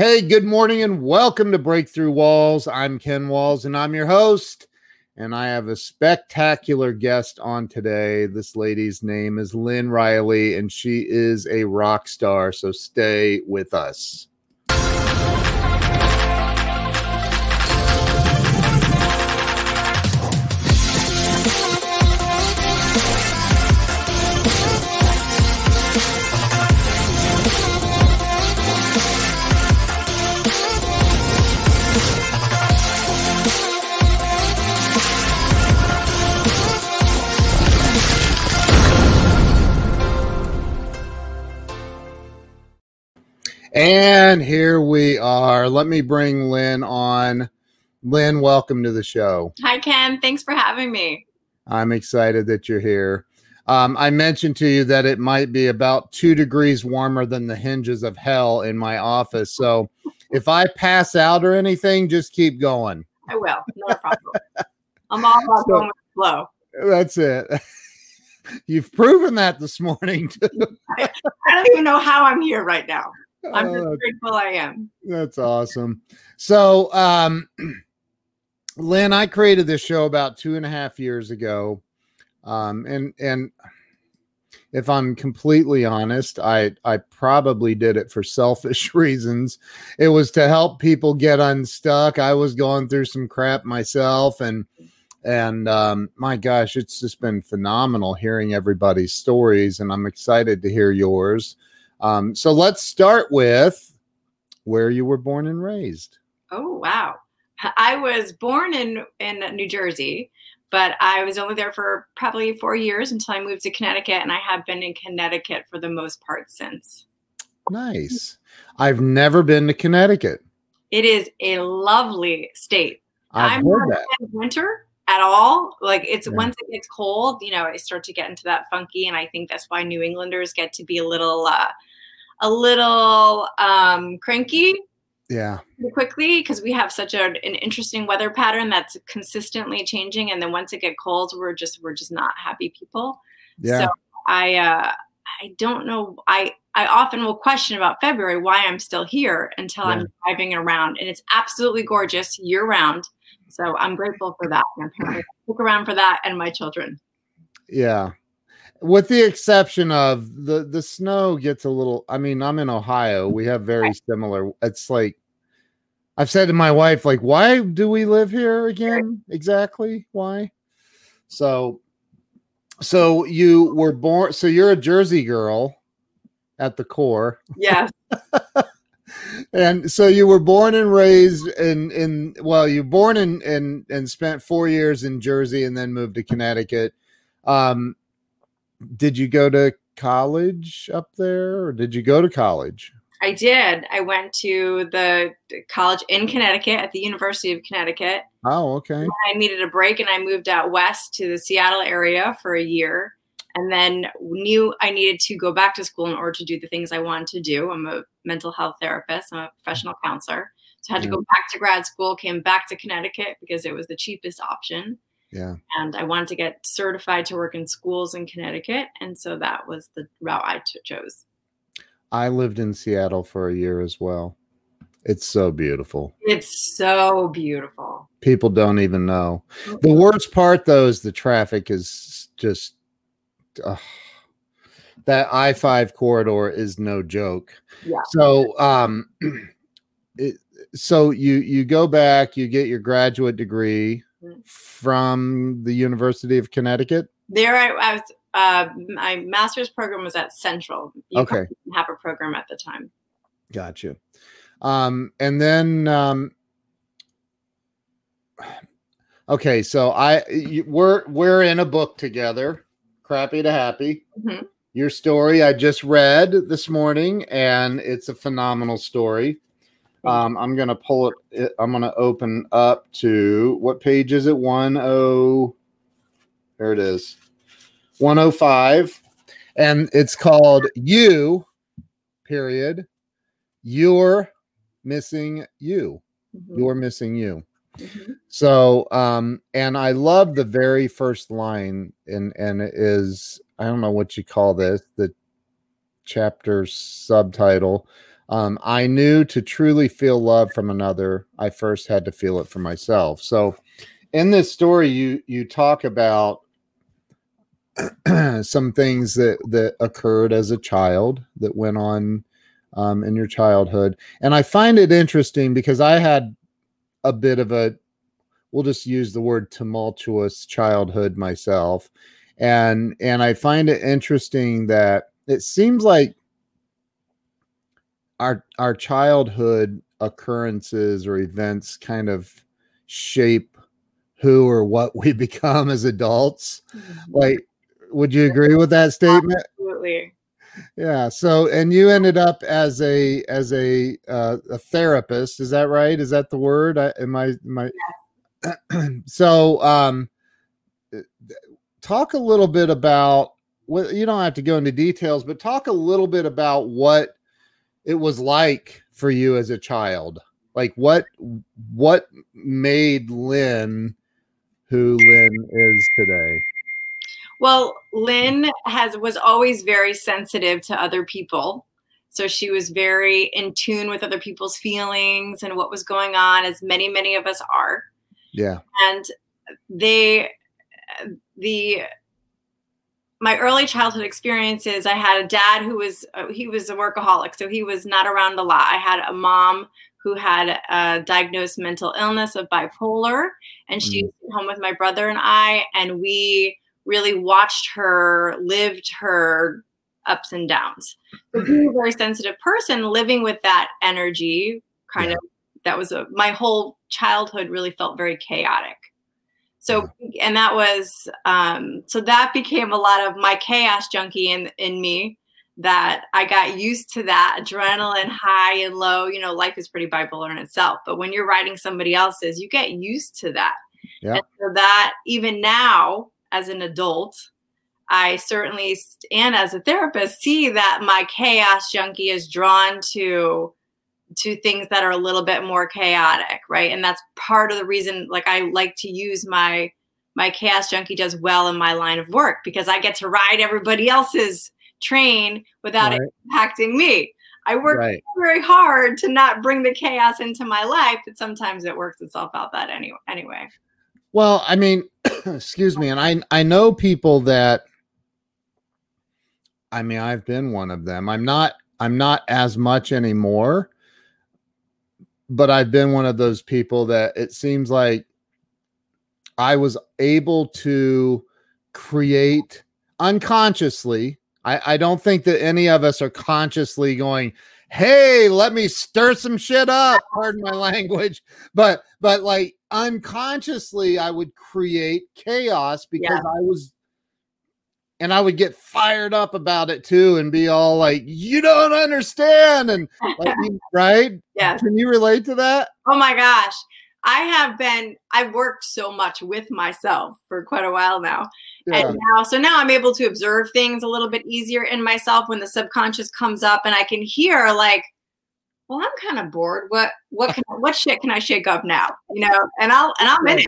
Hey, good morning and welcome to Breakthrough Walls. I'm Ken Walls and I'm your host. And I have a spectacular guest on today. This lady's name is Lynn Reilly and she is a rock star. So stay with us. And here we are. Let me bring Lynn on. Lynn, welcome to the show. Hi, Ken. Thanks for having me. I'm excited that you're here. Um, I mentioned to you that it might be about two degrees warmer than the hinges of hell in my office. So if I pass out or anything, just keep going. I will. No problem. I'm all about so, going with the flow. That's it. You've proven that this morning. I, I don't even know how I'm here right now. I'm just uh, grateful I am. That's awesome. So, um, Lynn, I created this show about two and a half years ago. Um, and, and if I'm completely honest, I, I probably did it for selfish reasons. It was to help people get unstuck. I was going through some crap myself and, and um, my gosh, it's just been phenomenal hearing everybody's stories, and I'm excited to hear yours. Um, so let's start with where you were born and raised. Oh wow! I was born in in New Jersey, but I was only there for probably four years until I moved to Connecticut, and I have been in Connecticut for the most part since. Nice. I've never been to Connecticut. It is a lovely state. I've I'm heard that. winter at all. Like it's yeah. once it gets cold, you know, I start to get into that funky, and I think that's why New Englanders get to be a little uh, a little um, cranky yeah. quickly because we have such a, an interesting weather pattern that's consistently changing and then once it gets cold we're just we're just not happy people. Yeah. so i uh i don't know i i often will question about february why i'm still here until yeah. i'm driving around and it's absolutely gorgeous year round. So i'm grateful for that. My parents took around for that and my children. Yeah with the exception of the the snow gets a little i mean i'm in ohio. We have very similar it's like i've said to my wife like why do we live here again? Exactly. Why? So so you were born so you're a jersey girl at the core. Yeah. And so you were born and raised in in well you born in and and spent four years in jersey and then moved to connecticut. Um did you go to college up there or did you go to college? I did. I went to the college in Connecticut at the University of Connecticut. Oh, okay. I needed a break and I moved out west to the Seattle area for a year and then knew I needed to go back to school in order to do the things I wanted to do. I'm a mental health therapist, I'm a professional counselor. So I had to go back to grad school, came back to Connecticut because it was the cheapest option. Yeah. And I wanted to get certified to work in schools in Connecticut. And so that was the route I t- chose. I lived in Seattle for a year as well. It's so beautiful. It's so beautiful. People don't even know. The worst part, though, is the traffic is just uh, that I 5 corridor is no joke. Yeah. So, um, it, so you you go back, you get your graduate degree from the University of Connecticut? There, I, I was. Uh, my master's program was at Central. You okay, have a program at the time. Gotcha. Um, and then, um, okay, so I you, we're we're in a book together, Crappy to Happy. Mm-hmm. Your story I just read this morning, and it's a phenomenal story. Um, I'm gonna pull it. I'm gonna open up to what page is it? One oh. There it is. 105, and it's called "You." Period. You're missing you. Mm-hmm. You're missing you. Mm-hmm. So, um, and I love the very first line, and and it is I don't know what you call this, the chapter subtitle Um, I knew to truly feel love from another, I first had to feel it for myself. So, in this story, you you talk about some things that that occurred as a child that went on um, in your childhood, and I find it interesting because I had a bit of a we'll just use the word tumultuous childhood myself and and i find it interesting that it seems like our our childhood occurrences or events kind of shape who or what we become as adults. Mm-hmm. like would you agree with that statement? Absolutely. Yeah so and you ended up as a as a uh, a therapist is that right? Is that the word? I, am i am i so um talk a little bit about well you don't have to go into details but talk a little bit about what it was like for you as a child? Like what what made lynn who lynn is today? Well lynn has was always very sensitive to other people. So she was very in tune with other people's feelings and what was going on as many many of us are. Yeah. And they, the, my early childhood experiences, I had a dad who was, uh, he was a workaholic. So he was not around a lot. I had a mom who had a diagnosed mental illness of bipolar and she mm. was home with my brother and I, and we really watched her, lived her ups and downs. So being a very sensitive person, living with that energy kind yeah. of that was a my whole childhood really felt very chaotic so and that was um so that became a lot of my chaos junkie in in me that i got used to that adrenaline high and low you know life is pretty bipolar in itself but when you're writing somebody else's you get used to that yeah. and so that even now as an adult i certainly and as a therapist see that my chaos junkie is drawn to to things that are a little bit more chaotic, right? And that's part of the reason like I like to use my my chaos junkie does well in my line of work because I get to ride everybody else's train without right. impacting me. I work right. very hard to not bring the chaos into my life, but sometimes it works itself out that anyway anyway. Well, I mean, excuse me, and I I know people that I mean, I've been one of them. I'm not I'm not as much anymore but I've been one of those people that it seems like I was able to create unconsciously. I, I don't think that any of us are consciously going, hey, let me stir some shit up. Pardon my language. But but like unconsciously I would create chaos because yeah. I was and I would get fired up about it too and be all like, you don't understand. And like, right? Yeah. Can you relate to that? Oh my gosh. I have been, I've worked so much with myself for quite a while now. Yeah. And now, so now I'm able to observe things a little bit easier in myself when the subconscious comes up and I can hear like, well, I'm kind of bored. What, what can, what shit can I shake up now? You know, and I'll, and I'm in it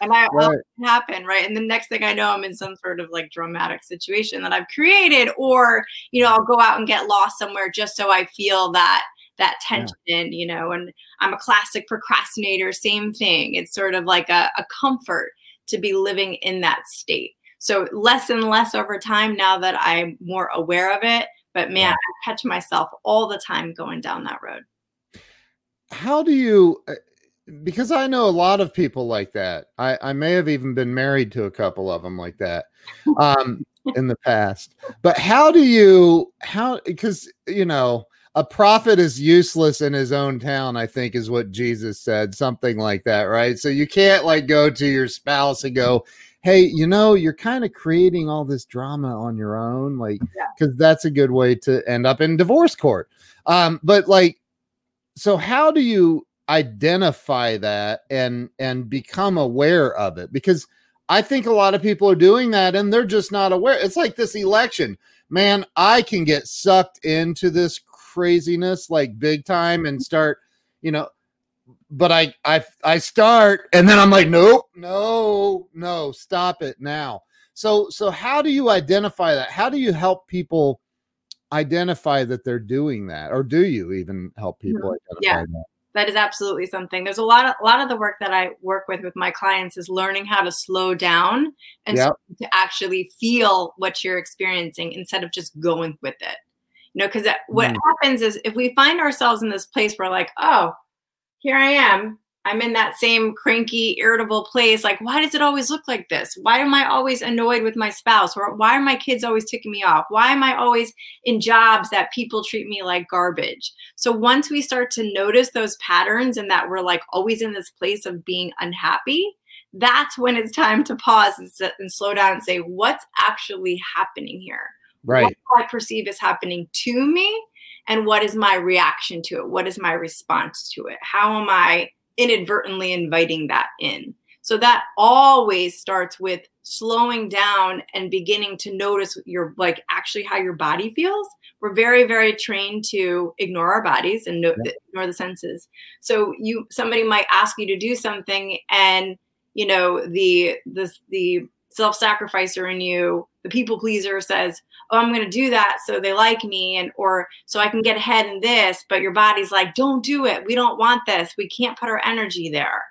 and I right. happen right? And the next thing i know i'm in some sort of like dramatic situation that i've created or you know i'll go out and get lost somewhere just so i feel that that tension yeah. you know and i'm a classic procrastinator same thing. It's sort of like a, a comfort to be living in that state. So less and less over time now that i'm more aware of it but man i catch myself all the time going down that road. How do you uh, because I know a lot of people like that. I, I may have even been married to a couple of them like that um, in the past. But how do you how because you know a prophet is useless in his own town, I think is what Jesus said, something like that, right? So you can't like go to your spouse and go, Hey, you know, you're kind of creating all this drama on your own, like because that's a good way to end up in divorce court. Um, but like, so how do you identify that and and become aware of it because I think a lot of people are doing that and they're just not aware. It's like this election. Man, I can get sucked into this craziness like big time and start, you know, but I I I start and then I'm like, nope, no, no, stop it now. So so how do you identify that? How do you help people identify that they're doing that or do you even help people mm-hmm. identify yeah. that that is absolutely something there's a lot of a lot of the work that i work with with my clients is learning how to slow down and yep. to actually feel what you're experiencing instead of just going with it you know because what mm. happens is if we find ourselves in this place where like oh here i am I'm in that same cranky, irritable place. Like, why does it always look like this? Why am I always annoyed with my spouse? Or why are my kids always ticking me off? Why am I always in jobs that people treat me like garbage? So once we start to notice those patterns and that we're like always in this place of being unhappy, that's when it's time to pause and, sit and slow down and say, what's actually happening here? Right. What I perceive is happening to me, and what is my reaction to it? What is my response to it? How am I inadvertently inviting that in. So that always starts with slowing down and beginning to notice your like actually how your body feels. We're very very trained to ignore our bodies and no, yeah. ignore the senses. So you somebody might ask you to do something and you know the the the self-sacrificer in you the people pleaser says oh i'm going to do that so they like me and or so i can get ahead in this but your body's like don't do it. We don't want this. We can't put our energy there.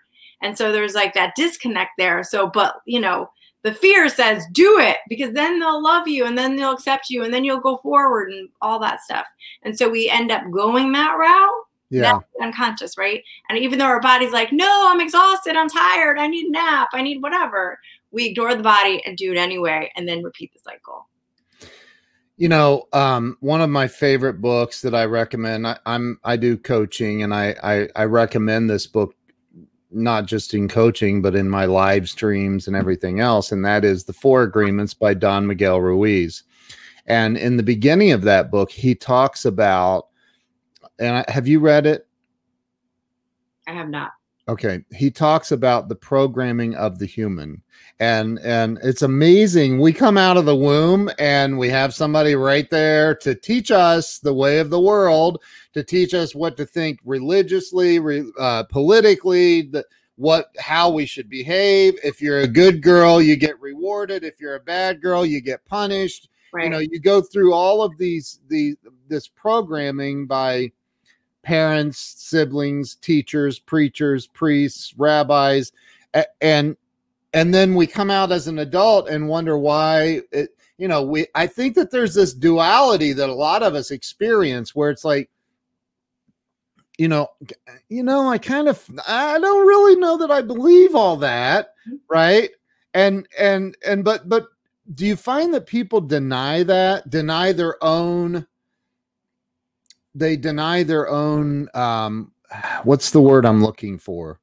And so there's like that disconnect there. So but you know the fear says do it because then they'll love you and then they'll accept you and then you'll go forward and all that stuff. And so we end up going that route. Yeah. Unconscious right? And even though our body's like no i'm exhausted. I'm tired. I need a nap. I need whatever we ignore the body and do it anyway and then repeat the cycle. You know um, one of my favorite books that i recommend I, am i do coaching and I, I i recommend this book not just in coaching but in my live streams and everything else and that is the four agreements by don miguel ruiz. And in the beginning of that book he talks about and I, have you read it? I have not Okay, he talks about the programming of the human. And and it's amazing. We come out of the womb and we have somebody right there to teach us the way of the world, to teach us what to think religiously, re, uh, politically, the, what how we should behave. If you're a good girl, you get rewarded. If you're a bad girl, you get punished. Right. You know, you go through all of these the this programming by parents, siblings, teachers, preachers, priests, rabbis, and and then we come out as an adult and wonder why it you know we i think that there's this duality that a lot of us experience where it's like you know you know i kind of i don't really know that i believe all that mm-hmm. right and and and but but do you find that people deny that deny their own they deny their own um what's the word i'm looking for?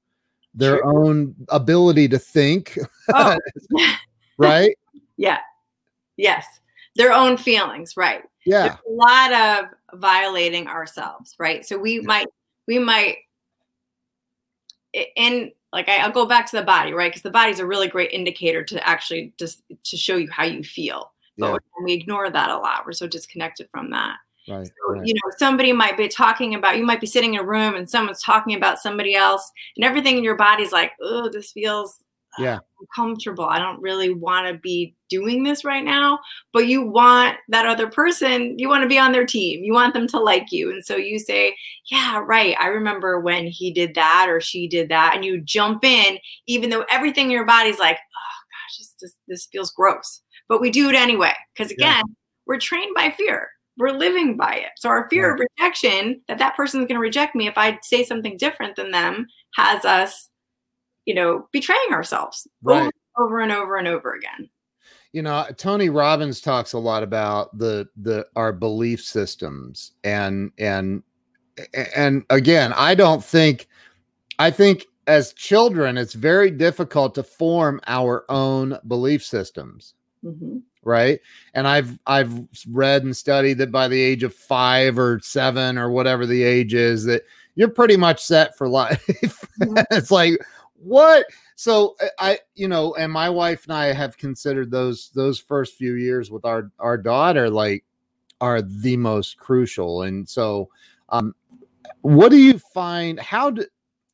Their own ability to think oh. right? Yeah. Yes. Their own feelings right. Yeah. There's a lot of violating ourselves right? So we yeah. might we might in like I, will go back to the body right? Because the body is a really great indicator to actually just to show you how you feel. But yeah. we ignore that a lot. We're so disconnected from that Right, so, right. You know, somebody might be talking about, you might be sitting in a room and someone's talking about somebody else, and everything in your body's like, oh, this feels uh, yeah uncomfortable. I don't really want to be doing this right now. But you want that other person, you want to be on their team. You want them to like you. And so you say, Yeah, right. I remember when he did that or she did that. And you jump in, even though everything in your body's like, Oh gosh, this, this, this feels gross. But we do it anyway. Because again, yeah. we're trained by fear we're living by it. So our fear of rejection that that person is going to reject me if I say something different than them has us, you know, betraying ourselves right. over, over and over and over again. You know, Tony Robbins talks a lot about the the our belief systems and and and again, I don't think I think as children it's very difficult to form our own belief systems. Mm-hmm right? And i've i've read and studied that by the age of five or seven or whatever the age is that you're pretty much set for life. It's like what? So i you know and my wife and i have considered those those first few years with our our daughter like are the most crucial. And so um what do you find how do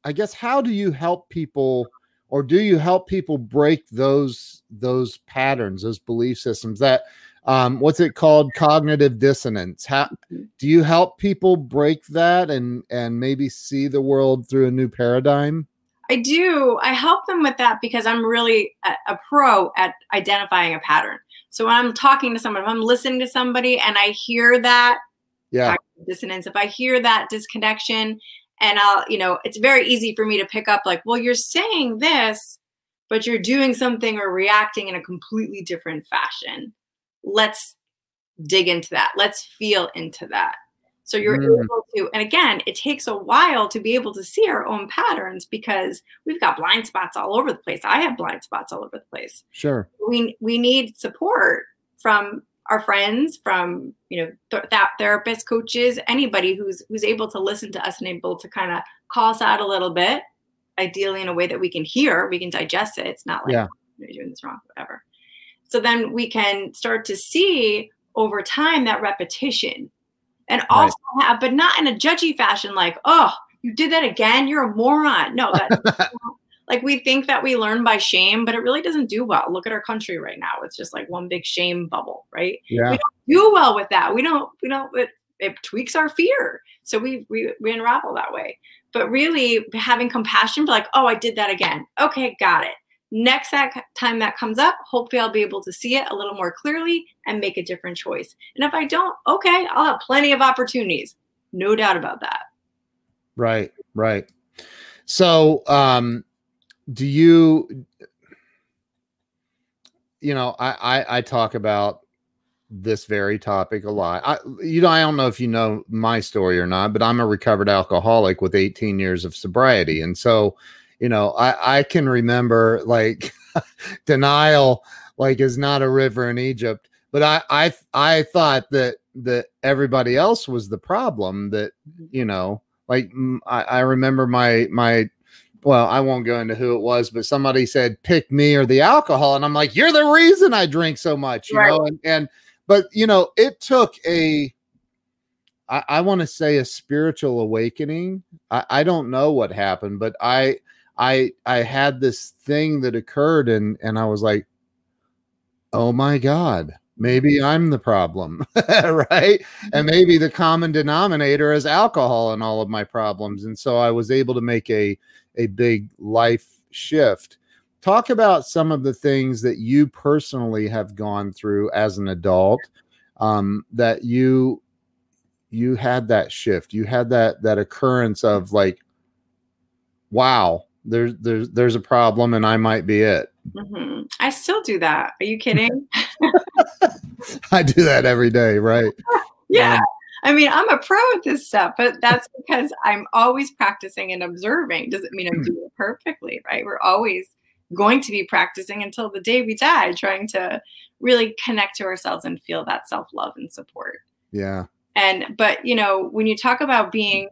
i guess how do you help people or do you help people break those those patterns those belief systems that um, what's it called? Cognitive dissonance. How do you help people break that and and maybe see the world through a new paradigm? I do. I help them with that because I'm really a, a pro at identifying a pattern. So when I'm talking to someone, if I'm listening to somebody and I hear that yeah. dissonance, if I hear that disconnection, and I'll, you know, it's very easy for me to pick up like, well, you're saying this, but you're doing something or reacting in a completely different fashion. Let's dig into that. Let's feel into that. So you're mm. able to, and again, it takes a while to be able to see our own patterns because we've got blind spots all over the place. I have blind spots all over the place. Sure. We we need support from our friends, from you know th- that therapists, coaches, anybody who's who's able to listen to us and able to kind of call us out a little bit, ideally in a way that we can hear, we can digest it. It's not like yeah. you're doing this wrong, whatever. So then we can start to see over time that repetition and also right. have, but not in a judgy fashion, like, oh, you did that again, you're a moron. No, that, like we think that we learn by shame, but it really doesn't do well. Look at our country right now; it's just like one big shame bubble, right? Yeah. We don't do well with that. We don't. We don't. It, it tweaks our fear, so we we we unravel that way. But really, having compassion for like, oh, I did that again. Okay, got it next time that comes up, hopefully I'll be able to see it a little more clearly and make a different choice. And if I don't, okay, I'll have plenty of opportunities. No doubt about that. Right, right. So, um, do you, you know, I, I, I talk about this very topic a lot. I, you know, I don't know if you know my story or not, but I'm a recovered alcoholic with 18 years of sobriety. And so, you know, I, I can remember like denial like is not a river in Egypt. But I, I I thought that that everybody else was the problem. That you know, like I, I remember my my well, I won't go into who it was, but somebody said, pick me or the alcohol. And I'm like, you're the reason I drink so much, you right. know? And, and, but, you know, it took a, I, I want to say a spiritual awakening. I, I don't know what happened, but I, I I had this thing that occurred and and I was like, "Oh my god, maybe I'm the problem." right? And maybe the common denominator is alcohol in all of my problems. And so I was able to make a a big life shift. Talk about some of the things that you personally have gone through as an adult um, that you you had that shift. You had that that occurrence of like wow there's there's there's a problem and I might be it. Mm-hmm. I still do that. Are you kidding? I do that every day, right? yeah. Um, I mean, I'm a pro at this stuff, but that's because I'm always practicing and observing. Doesn't mean I'm hmm. doing it perfectly, right? We're always going to be practicing until the day we die, trying to really connect to ourselves and feel that self love and support. Yeah. And, but, you know, when you talk about being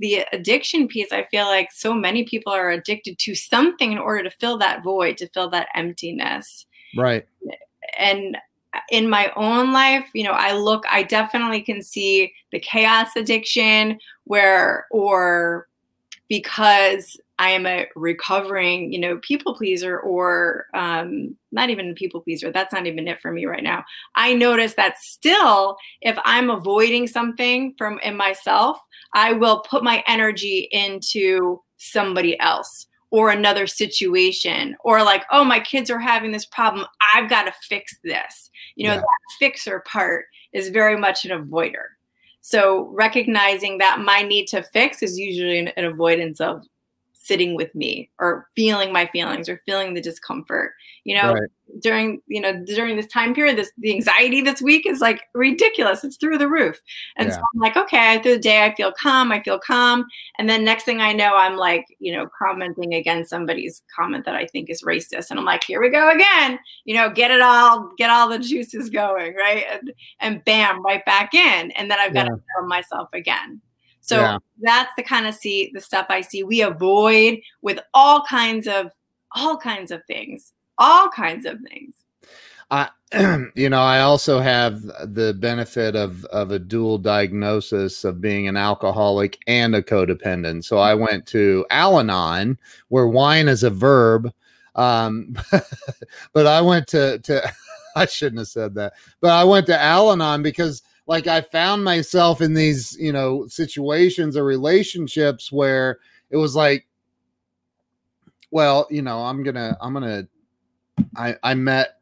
the addiction piece, I feel like so many people are addicted to something in order to fill that void, to fill that emptiness. Right. And in my own life, you know, I look, I definitely can see the chaos addiction where, or because I am a recovering, you know, people pleaser or um, not even people pleaser. That's not even it for me right now. I notice that still, if I'm avoiding something from in myself, I will put my energy into somebody else or another situation or like, oh, my kids are having this problem. I've got to fix this. You know, yeah. that fixer part is very much an avoider. So recognizing that my need to fix is usually an, an avoidance of sitting with me or feeling my feelings or feeling the discomfort. You know right. during you know during this time period this the anxiety this week is like ridiculous. It's through the roof. And yeah. so i'm like okay through the day i feel calm i feel calm. And then next thing i know i'm like you know commenting against somebody's comment that i think is racist. And i'm like here we go again. You know get it all get all the juices going right? And and bam right back in. And then i've got yeah. to tell myself again so yeah. that's the kind of see the stuff I see. We avoid with all kinds of all kinds of things, all kinds of things. I, you know, I also have the benefit of of a dual diagnosis of being an alcoholic and a codependent. So I went to Al-Anon, where wine is a verb, um, but I went to to I shouldn't have said that. But I went to Al-Anon because like I found myself in these, you know, situations or relationships where it was like, well, you know, I'm gonna, I'm gonna, I, I met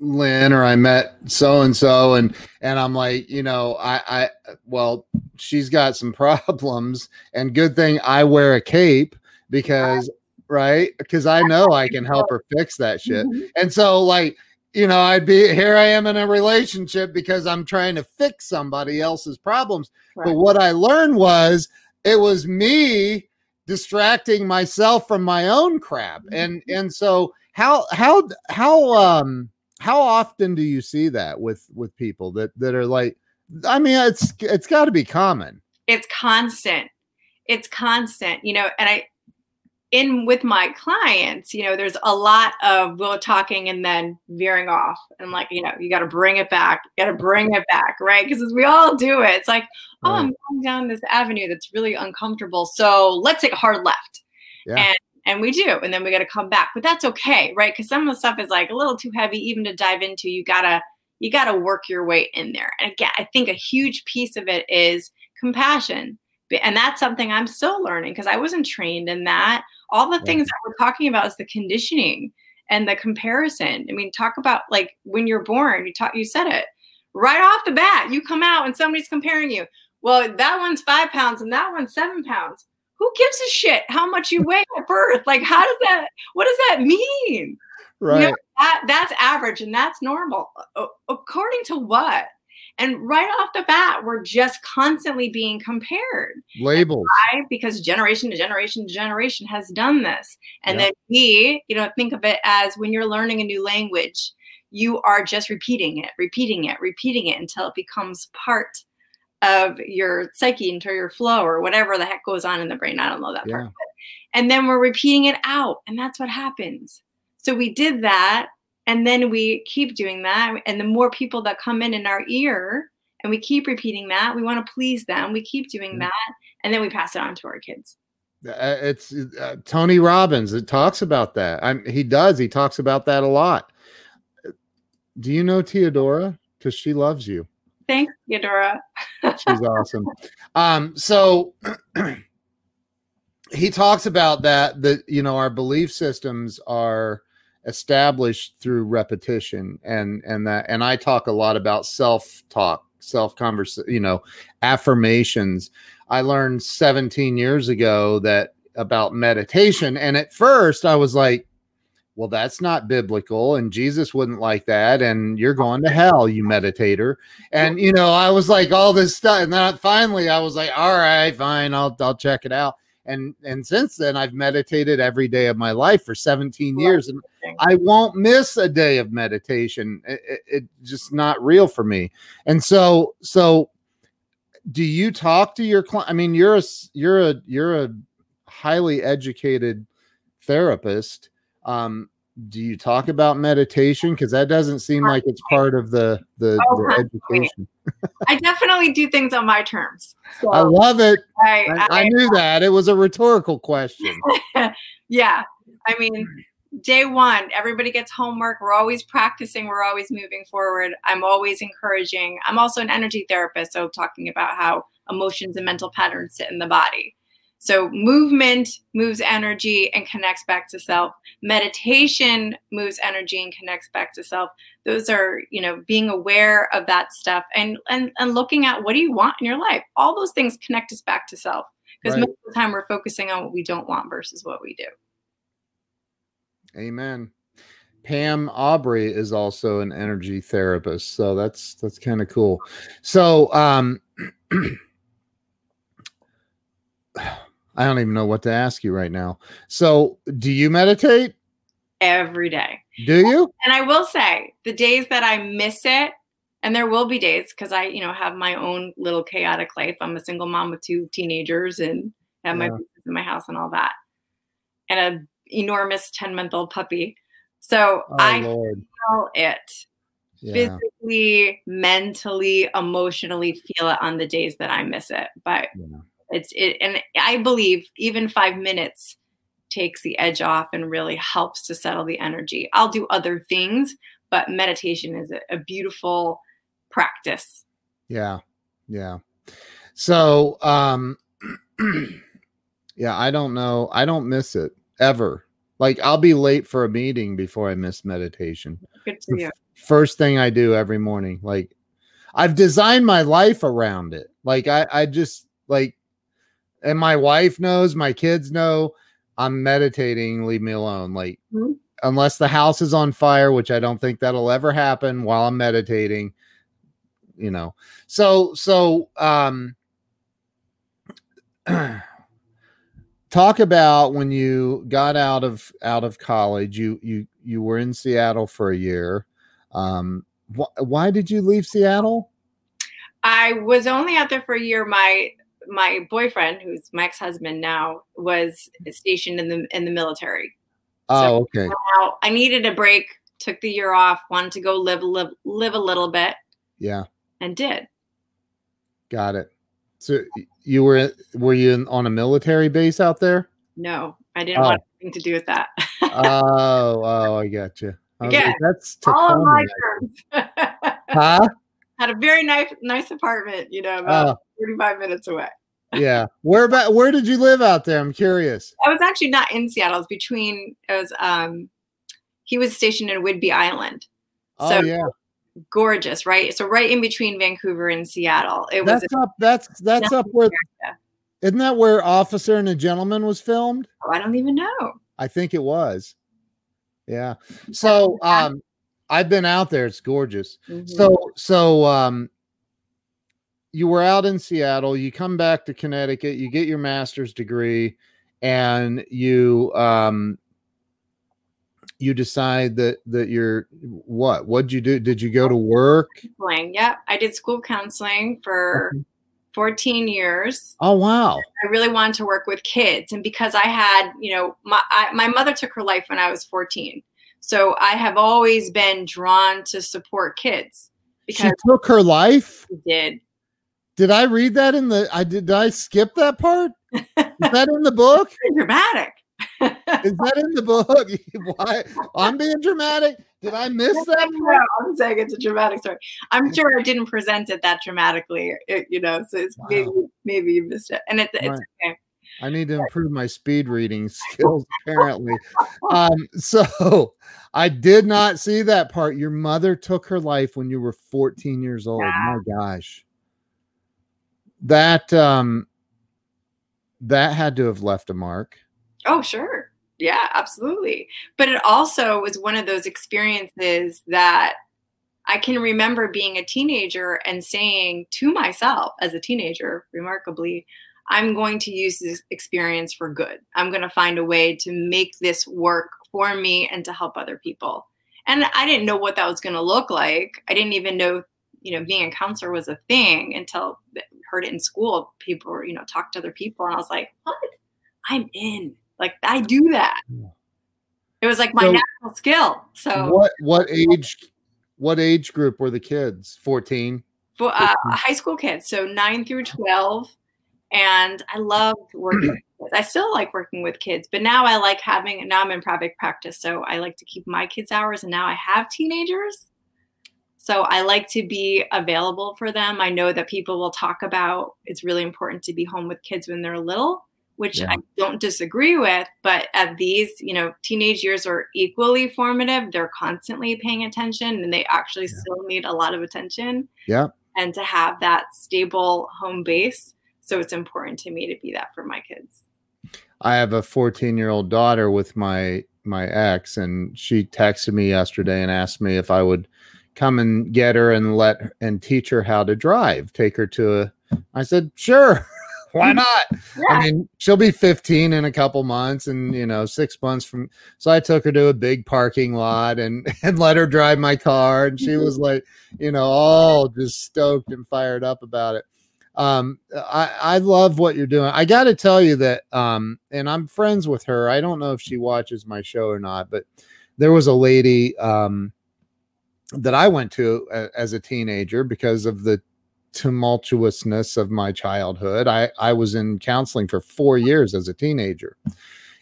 Lynn or I met so and so and and I'm like, you know, I I well, she's got some problems and good thing I wear a cape because right? Because I know I can help her fix that shit. Mm-hmm. And so like, you know, I'd be here I am in a relationship because I'm trying to fix somebody else's problems. Right. But what I learned was it was me distracting myself from my own crap. Mm-hmm. And and so how how how um how often do you see that with with people that that are like I mean it's it's got to be common. It's constant. It's constant, you know, and I in with my clients, you know, there's a lot of will talking and then veering off. And like, you know, you got to bring it back, you got to bring it back, right? Because we all do it. It's like, oh, I'm going down this avenue that's really uncomfortable. So let's take a hard left. Yeah. And and we do. And then we got to come back. But that's okay, right? Because some of the stuff is like a little too heavy even to dive into. You gotta you gotta work your way in there. And again, I think a huge piece of it is compassion. And that's something I'm still learning because I wasn't trained in that all the things that we're talking about is the conditioning and the comparison. I mean, talk about like when you're born, you talk you said it. Right off the bat, you come out and somebody's comparing you. Well, that one's five pounds and that one's seven pounds. Who gives a shit how much you weigh at birth? Like, how does that, what does that mean? Right. You know, that, that's average and that's normal. According to what? And right off the bat, we're just constantly being compared. Labels. Why? Because generation to generation to generation has done this. And then we, you know, think of it as when you're learning a new language, you are just repeating it, repeating it, repeating it until it becomes part of your psyche, into your flow, or whatever the heck goes on in the brain. I don't know that yeah. part. And then we're repeating it out. And that's what happens. So we did that and then we keep doing that. And the more people that come in in our ear and we keep repeating that we want to please them we keep doing mm-hmm. that and then we pass it on to our kids. Uh, it's uh, tony robbins it talks about that. I'm, he does he talks about that a lot. Do you know theodora? Because she loves you. Thanks theodora. She's awesome. Um so he talks about that that you know our belief systems are established through repetition and and that and I talk a lot about self-talk, self-convers you know, affirmations. I learned 17 years ago that about meditation and at first I was like well that's not biblical and Jesus wouldn't like that and you're going to hell you meditator and you know I was like all this stuff and then finally I was like all right fine I'll I'll check it out and and since then i've meditated every day of my life for 17 years and i won't miss a day of meditation. It, it, it, just not real for me. And so so do you talk to your client i mean you're a you're a you're a highly educated therapist um do you talk about meditation? Because that doesn't seem like it's part of the the, oh, the education. I definitely do things on my terms so i love it. I, I, I, knew that. It was a rhetorical question. Yeah. I mean day one everybody gets homework. We're always practicing. We're always moving forward. I'm always encouraging. I'm also an energy therapist so talking about how emotions and mental patterns sit in the body. So movement moves energy and connects back to self. Meditation moves energy and connects back to self. Those are, you know, being aware of that stuff and and and looking at what do you want in your life. All those things connect us back to self because right. most of the time we're focusing on what we don't want versus what we do. Amen. Pam Aubrey is also an energy therapist, so that's that's kind of cool. So, um I don't even know what to ask you right now. So, do you meditate? Every day. Do you? And I will say, the days that I miss it, and there will be days because I, you know, have my own little chaotic life. I'm a single mom with two teenagers and have yeah. my in my house and all that, and an enormous 10 month old puppy. So oh, I Lord. feel it yeah. physically, mentally, emotionally feel it on the days that I miss it. But yeah it's it and i believe even five minutes takes the edge off and really helps to settle the energy i'll do other things but meditation is a, a beautiful practice. Yeah. Yeah. So, um, yeah, I don't know. I don't miss it ever. Like I'll be late for a meeting before I miss meditation. Good for you. First thing I do every morning. Like I've designed my life around it. Like I, I just like, and my wife knows, my kids know I'm meditating, leave me alone. Like mm-hmm. unless the house is on fire, which I don't think that'll ever happen while I'm meditating, you know. So, so, um, talk about when you got out of out of college you you you were in seattle for a year um wh- why did you leave seattle i was only out there for a year my my boyfriend who's my ex-husband now was stationed in the in the military oh so okay i needed a break took the year off wanted to go live live live a little bit yeah and did got it so you were were you in, on a military base out there? No, I didn't oh. want anything to do with that. oh, oh, I got you. Okay, that's all on my terms. huh? Had a very nice nice apartment, you know, about uh, 35 minutes away. yeah. Where about where did you live out there? I'm curious. I was actually not in Seattle. It was between it was um he was stationed in Whidbey Island. Oh so yeah gorgeous, right? So right in between Vancouver and Seattle. It was up that's that's up where America. isn't that where Officer and a Gentleman was filmed? Oh, I don't even know. I think it was. Yeah. So um I've been out there. It's gorgeous. Mm-hmm. So so um you were out in Seattle, you come back to Connecticut, you get your master's degree, and you um you decide that that you're what what'd you do did you go to work counseling yep i did school counseling for 14 years oh wow i really wanted to work with kids and because i had you know my I, my mother took her life when i was 14 so i have always been drawn to support kids because she took her life did did i read that in the i did, did i skip that part is that in the book dramatic is that in the book? Why I'm being dramatic? Did I miss that? No, I'm saying it's a dramatic story. I'm sure I didn't present it that dramatically, it, you know. So it's wow. maybe maybe you missed it, and it, it's right. okay. I need to improve my speed reading skills, apparently. um, so I did not see that part. Your mother took her life when you were 14 years old. Yeah. My gosh. That um that had to have left a mark. Oh, sure. Yeah, absolutely. But it also was one of those experiences that I can remember being a teenager and saying to myself as a teenager, remarkably, I'm going to use this experience for good. I'm going to find a way to make this work for me and to help other people. And I didn't know what that was going to look like. I didn't even know, you know, being a counselor was a thing until I heard it in school. People, you know, talk to other people, and I was like, "What? I'm in." Like I do that. It was like my so natural skill. So what what age what age group were the kids? 14? For, uh, high school kids, so 9 through 12 and I loved working with kids. I still like working with kids, but now I like having now I'm in private practice, so I like to keep my kids hours and now I have teenagers. So I like to be available for them. I know that people will talk about it's really important to be home with kids when they're little which yeah. I don't disagree with. But at these, you know, teenage years are equally formative. They're constantly paying attention and they actually yeah. still need a lot of attention. Yeah. And to have that stable home base. So it's important to me to be that for my kids. I have a 14 year old daughter with my my ex, and she texted me yesterday and asked me if I would come and get her and let and teach her how to drive. Take her to a. I said sure. why not? Yeah. I mean, she'll be 15 in a couple months and, you know, six months from. So I took her to a big parking lot and, and let her drive my car. And she mm-hmm. was like, you know, all just stoked and fired up about it. Um, I, I love what you're doing. I got to tell you that, um, and I'm friends with her. I don't know if she watches my show or not, but there was a lady, um, that I went to as a teenager because of the tumultuousness of my childhood. I, I was in counseling for four years as a teenager.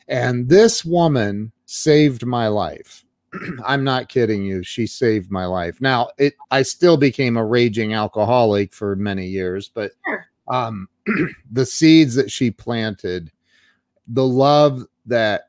And this woman saved my life. I'm not kidding you. She saved my life. Now, it I still became a raging alcoholic for many years, but um, the seeds that she planted, the love that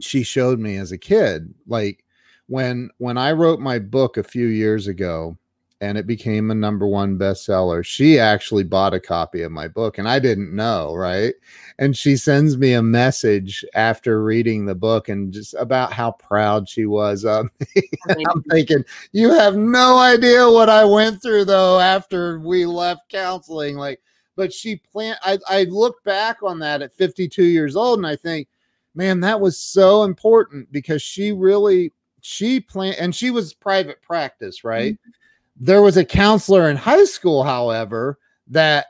she showed me as a kid, like when when I wrote my book a few years ago, and it became a number one bestseller. She actually bought a copy of my book and I didn't know, right? And she sends me a message after reading the book and just about how proud she was of me. I'm thinking, you have no idea what I went through though after we left counseling. Like, but she plant I, I look back on that at 52 years old and I think, man, that was so important because she really she planned and she was private practice, right? Mm-hmm there was a counselor in high school, however, that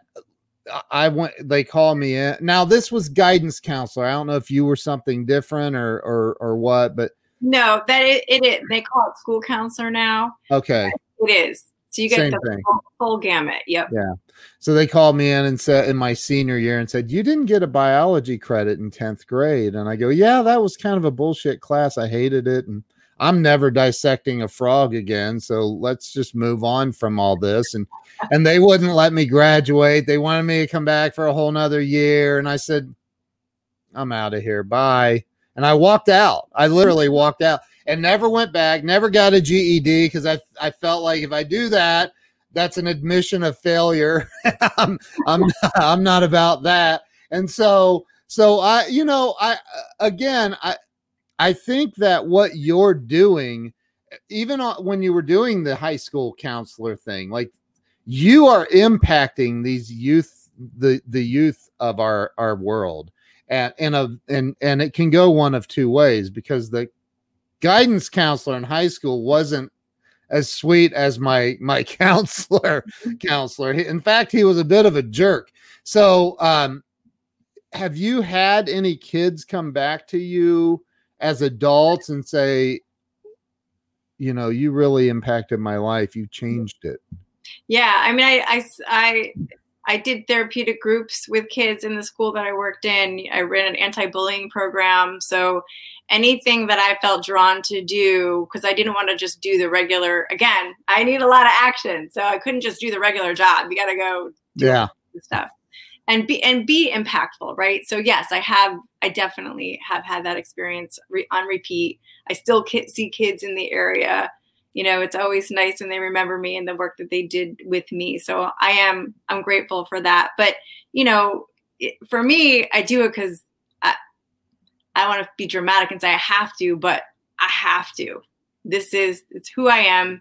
I went. They called me in. Now this was guidance counselor. I don't know if you were something different or or or what, but no, that it, it, it they call it school counselor now. Okay, it is. So you get Same the full, full, gamut. Yep. Yeah. So they called me in and said in my senior year and said, You didn't get a biology credit in 10th grade. And I go, Yeah, that was kind of a bullshit class. I hated it. And I'm never dissecting a frog again. So let's just move on from all this. And and they wouldn't let me graduate. They wanted me to come back for a whole nother year. And I said, I'm out of here. Bye. And I walked out. I literally walked out and never went back, never got a GED because I, I felt like if I do that, that's an admission of failure. I'm, I'm, I'm not about that. And so, so I, you know, I, again, I, I think that what you're doing, even when you were doing the high school counselor thing, like you are impacting these youth, the the youth of our our world, and and a and and it can go one of two ways because the guidance counselor in high school wasn't as sweet as my my counselor counselor. In fact, he was a bit of a jerk. So, um, have you had any kids come back to you? As adults and say, you know, you really impacted my life. You changed it. Yeah. I mean, I, I, I, I did therapeutic groups with kids in the school that I worked in. I ran an anti-bullying program. So anything that I felt drawn to do, because I didn't want to just do the regular, again, I need a lot of action. So I couldn't just do the regular job. You got to go yeah. stuff and be and be impactful right? So yes i have i definitely have had that experience re- on repeat. I still ki- see kids in the area. You know it's always nice when they remember me and the work that they did with me. So i am i'm grateful for that. But you know it, for me i do it because i i want to be dramatic and say i have to but i have to. This is it's who i am.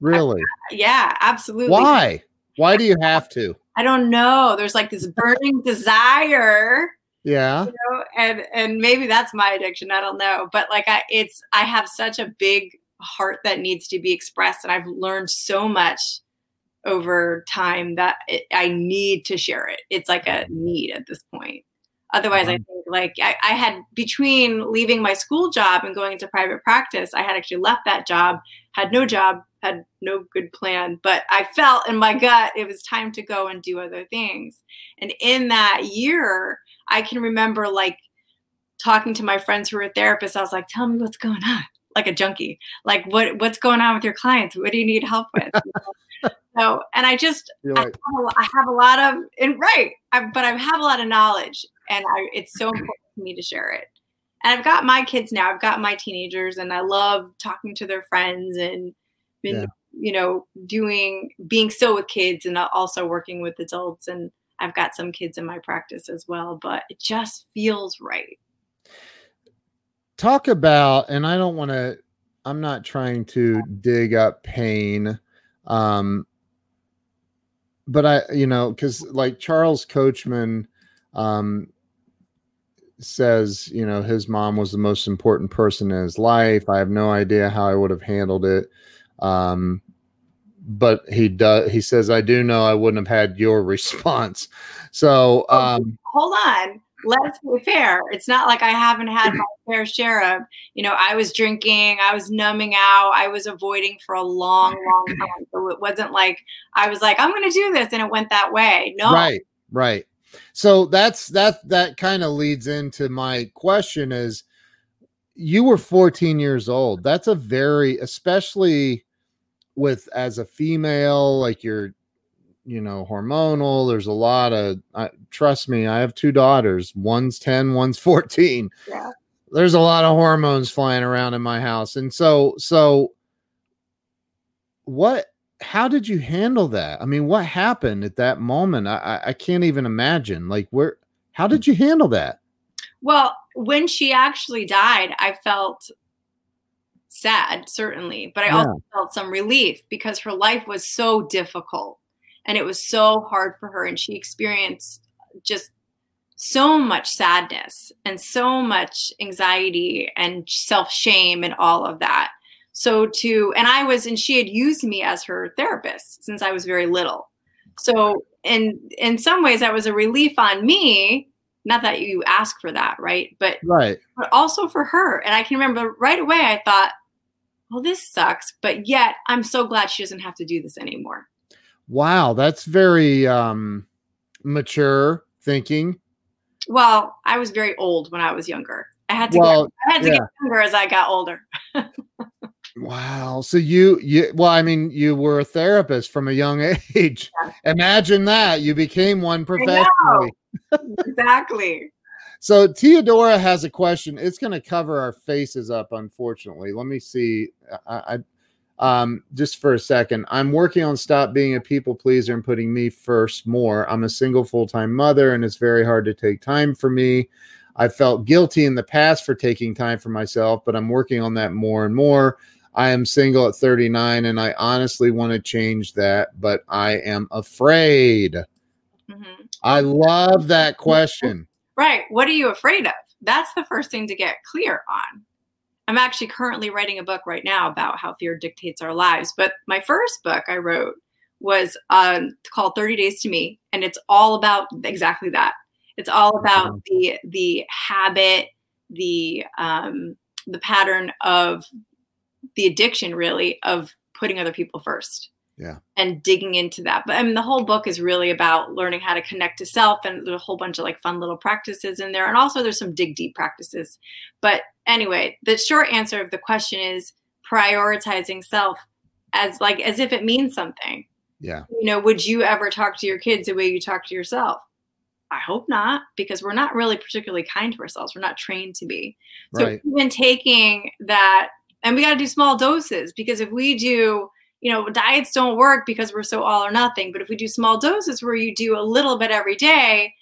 Really? I, yeah absolutely. Why? Why do you have to I don't know. There's like this burning desire. Yeah. You know, and and maybe that's my addiction. I don't know. But like I it's I have such a big heart that needs to be expressed and I've learned so much over time that it, I need to share it. It's like a need at this point. Otherwise, I mm-hmm. think like I, I, had between leaving my school job and going into private practice, I had actually left that job, had no job, had no good plan, but I felt in my gut it was time to go and do other things. And in that year, I can remember like talking to my friends who were therapists. I was like, tell me what's going on, like a junkie. Like what what's going on with your clients? What do you need help with? so and I just I, have a, I, have a lot of and right, I, but I have a lot of knowledge and I, it's so important for me to share it. And I've got my kids now. I've got my teenagers, and I love talking to their friends and been, yeah. you know, doing being still with kids and also working with adults. And I've got some kids in my practice as well, but it just feels right. Talk about, and I don't want to. I'm not trying to dig up pain. Um, but I, you know, because like Charles Coachman, um, says, you know, his mom was the most important person in his life. I have no idea how I would have handled it. Um, but he does, he says, I do know I wouldn't have had your response. So, oh, um, hold on. Let's be fair. It's not like I haven't had my fair share of, you know, I was drinking, I was numbing out, I was avoiding for a long, long time. So it wasn't like I was like, I'm going to do this and it went that way. No. Right, right so that's that that kind of leads into my question is you were 14 years old. That's a very, especially with as a female, like you're, you know, hormonal. There's a lot of, uh, trust me, I have two daughters. One's 10, one's 14. Yeah. There's a lot of hormones flying around in my house. And so, so what, how did you handle that? I mean, what happened at that moment? I, I can't even imagine. Like, where, how did you handle that? Well, when she actually died, I felt sad, certainly, but I yeah. also felt some relief because her life was so difficult and it was so hard for her. And she experienced just so much sadness and so much anxiety and self shame and all of that. So, to, and I was, and she had used me as her therapist since I was very little. So, and in some ways, that was a relief on me not that you ask for that, right? But right, but also for her. And I can remember right away I thought, well, this sucks, but yet I'm so glad she doesn't have to do this anymore. Wow, that's very um mature thinking. Well, I was very old when I was younger. I had to well, get, I had to yeah. get younger as I got older. Wow. So you you well, I mean, you were a therapist from a young age. Yeah. Imagine that. You became one professionally. exactly. So Theodora has a question. It's going to cover our faces up, unfortunately. Let me see. I, I um just for a second. I'm working on stop being a people pleaser and putting me first more. I'm a single full-time mother and it's very hard to take time for me. I felt guilty in the past for taking time for myself, but I'm working on that more and more. I am single at 39 and I honestly want to change that, but I am afraid. Mm-hmm. I love that question. Right. What are you afraid of? That's the first thing to get clear on. I'm actually currently writing a book right now about how fear dictates our lives. But my first book I wrote was um, called 30 Days to Me, and it's all about exactly that. It's all about the the habit, the um, the pattern of the addiction really of putting other people first yeah. and digging into that. But i mean the whole book is really about learning how to connect to self and there's a whole bunch of like fun little practices in there. And also there's some dig deep practices. But anyway the short answer of the question is prioritizing self as like as if it means something. Yeah. You know would you ever talk to your kids the way you talk to yourself? I hope not, because we're not really particularly kind to ourselves. We're not trained to be. So right. even taking that and we got to do small doses because if we do you know diets don't work because we're so all or nothing but if we do small doses where you do a little bit every day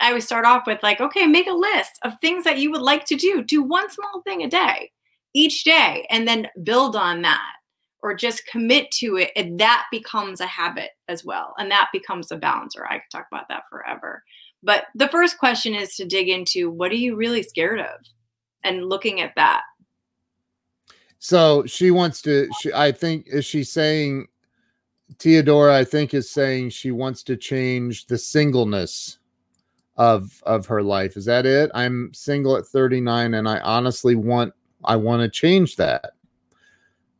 i would start off with like okay make a list of things that you would like to do. Do one small thing a day each day and then build on that or just commit to it and that becomes a habit as well and that becomes a balancer. I could talk about that forever. But the first question is to dig into what are you really scared of? And looking at that so she wants to. She, I think, is she saying? Theodora, I think, is saying she wants to change the singleness of of her life. Is that it? I'm single at 39, and I honestly want I want to change that.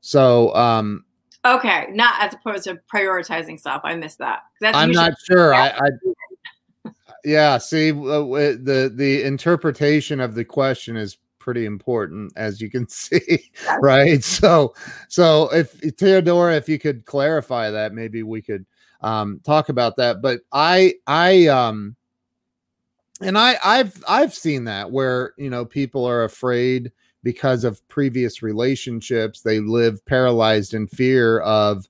So, um, okay, not as opposed to prioritizing stuff. I missed that. That's I'm not sure. I, I yeah. See, uh, the the interpretation of the question is pretty important as you can see right so so if theodora if you could clarify that maybe we could um talk about that but i i um and i i've i've seen that where you know people are afraid because of previous relationships they live paralyzed in fear of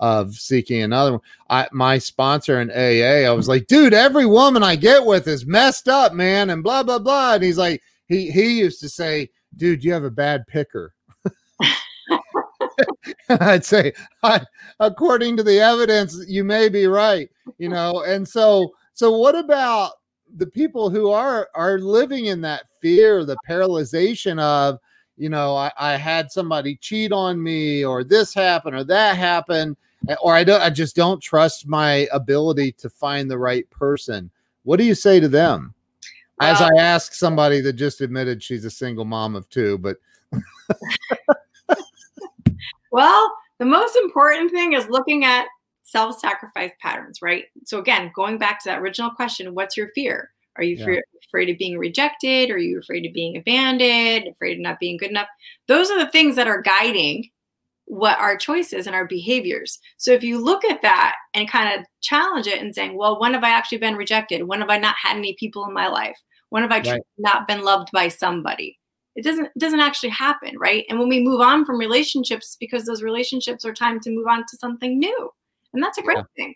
of seeking another one. I my sponsor in AA, I was like, dude, every woman I get with is messed up, man, and blah blah blah. And he's like, he he used to say, "Dude, you have a bad picker." I'd say, according to the evidence, you may be right. You know, and so so what about the people who are are living in that fear, the paralyzation of, you know, I, I had somebody cheat on me, or this happened, or that happened, eh, or I don't, I just don't trust my ability to find the right person. What do you say to them? As I ask somebody that just admitted she's a single mom of two, but well, the most important thing is looking at self-sacrifice patterns, right? So again, going back to that original question, what's your fear? Are you yeah. afraid of being rejected? Are you afraid of being abandoned? Afraid of not being good enough? Those are the things that are guiding what our choices and our behaviors. So if you look at that and kind of challenge it and saying, well, when have I actually been rejected? When have I not had any people in my life? When have I right. not been loved by somebody? It doesn't it doesn't actually happen, right? And when we move on from relationships, because those relationships are time to move on to something new, and that's a great yeah. thing.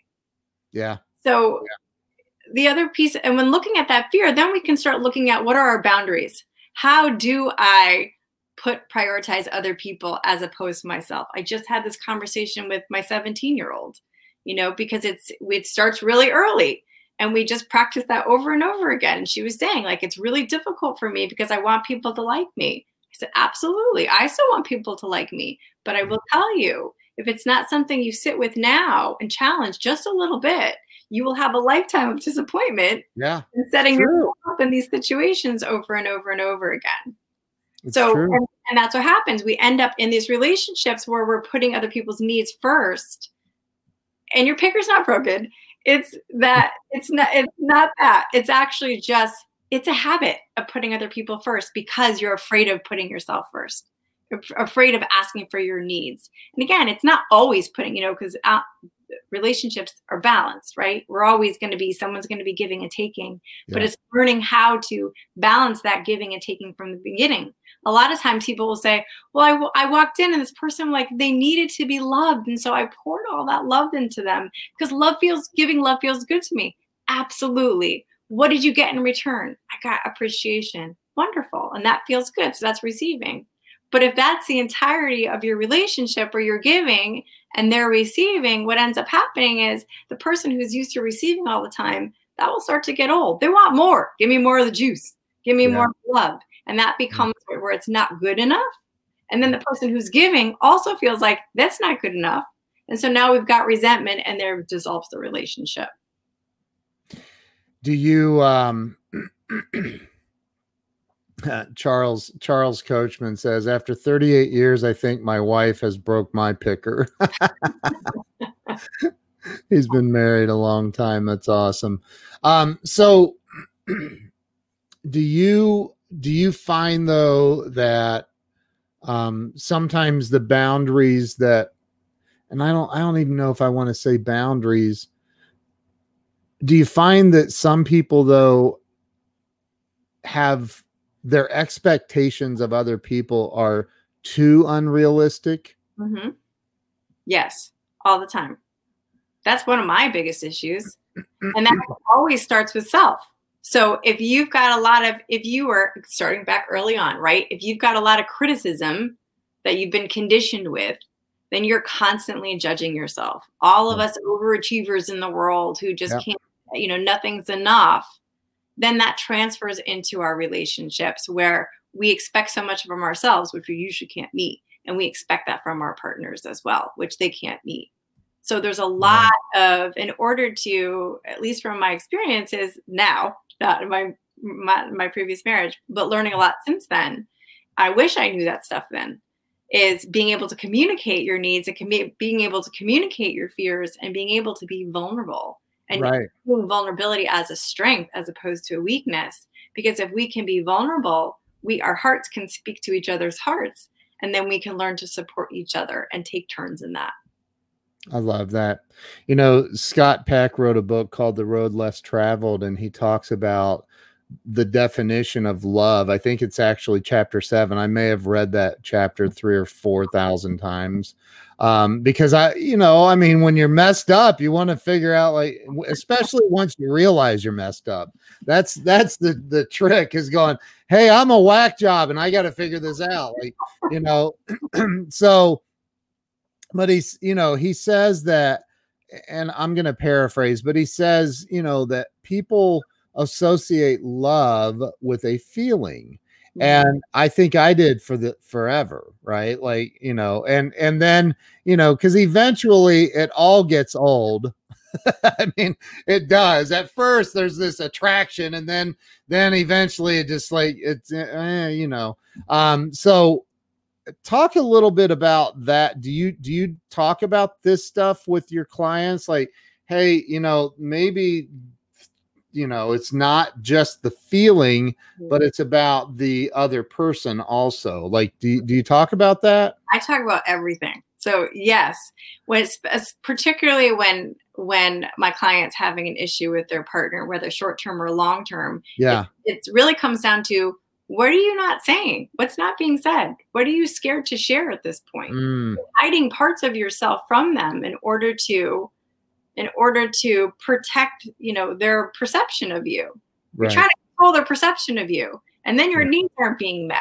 Yeah. So yeah. the other piece, and when looking at that fear, then we can start looking at what are our boundaries. How do I put prioritize other people as opposed to myself. I just had this conversation with my 17 year old, you know, because it's it starts really early and we just practice that over and over again. And she was saying like it's really difficult for me because I want people to like me. I said absolutely. I still want people to like me, but I mm. will tell you if it's not something you sit with now and challenge just a little bit, you will have a lifetime of disappointment. Yeah. And setting yourself up in these situations over and over and over again. It's so and, and, that's what happens. We end up in these relationships where we're putting other people's needs first. And your picker's not broken. It's that it's not it's not that. It's actually just it's a habit of putting other people first because you're afraid of putting yourself first. Afraid of asking for your needs. And again, it's not always putting, you know, because uh, relationships are balanced, right? We're always going to be someone's going to be giving and taking, yeah. but it's learning how to balance that giving and taking from the beginning. A lot of times people will say, Well, I, w- I walked in and this person, like, they needed to be loved. And so I poured all that love into them because love feels, giving love feels good to me. Absolutely. What did you get in return? I got appreciation. Wonderful. And that feels good. So that's receiving. But if that's the entirety of your relationship where you're giving and they're receiving, what ends up happening is the person who's used to receiving all the time, that will start to get old. They want more. Give me more of the juice. Give me yeah. more love. And that becomes where it's not good enough. And then the person who's giving also feels like that's not good enough. And so now we've got resentment and there dissolves the relationship. Do you um Charles Charles Coachman says after 38 years, I think my wife has broke my picker. He's been married a long time. That's awesome. Um, so do you do you find though that um, sometimes the boundaries that and I don't I don't even know if I want to say boundaries. Do you find that some people though have their expectations of other people are too unrealistic? Mm-hmm. Yes, all the time. That's one of my biggest issues. And that always starts with self. So if you've got a lot of, if you are starting back early on, right? If you've got a lot of criticism that you've been conditioned with, then you're constantly judging yourself. All of us overachievers in the world who just can't, you know, nothing's enough then that transfers into our relationships where we expect so much from ourselves, which we usually can't meet. And we expect that from our partners as well, which they can't meet. So there's a lot of, in order to, at least from my experiences now, not in my, my, my previous marriage, but learning a lot since then. I wish I knew that stuff then. Is being able to communicate your needs and being able to communicate your fears and being able to be vulnerable and right. vulnerability as a strength as opposed to a weakness. Because if we can be vulnerable, we our hearts can speak to each other's hearts, and then we can learn to support each other and take turns in that. I love that. You know, Scott Peck wrote a book called The Road Less Traveled, and he talks about the definition of love. I think it's actually chapter seven. I may have read that chapter three or four thousand times um, because I, you know, I mean, when you're messed up, you want to figure out, like, especially once you realize you're messed up. That's that's the the trick is going, hey, I'm a whack job, and I got to figure this out, like, you know. so, but he's, you know, he says that, and I'm going to paraphrase, but he says, you know, that people associate love with a feeling. And i think i did for the forever right? Like you know and and then you know because eventually it all gets old. I mean it does. At first there's this attraction and then then eventually it just like it's eh, you know. Um so talk a little bit about that. Do you do you talk about this stuff with your clients? Like hey you know maybe you know it's not just the feeling but it's about the other person also. Like do, do you talk about that? I talk about everything. So yes when it's particularly when when my client's having an issue with their partner whether short term or long term yeah. it, it really comes down to what are you not saying what's not being said what are you scared to share at this point mm. hiding parts of yourself from them in order to in order to protect, you know, their perception of you. Right. You're trying to control their perception of you, and then your right. needs aren't being met.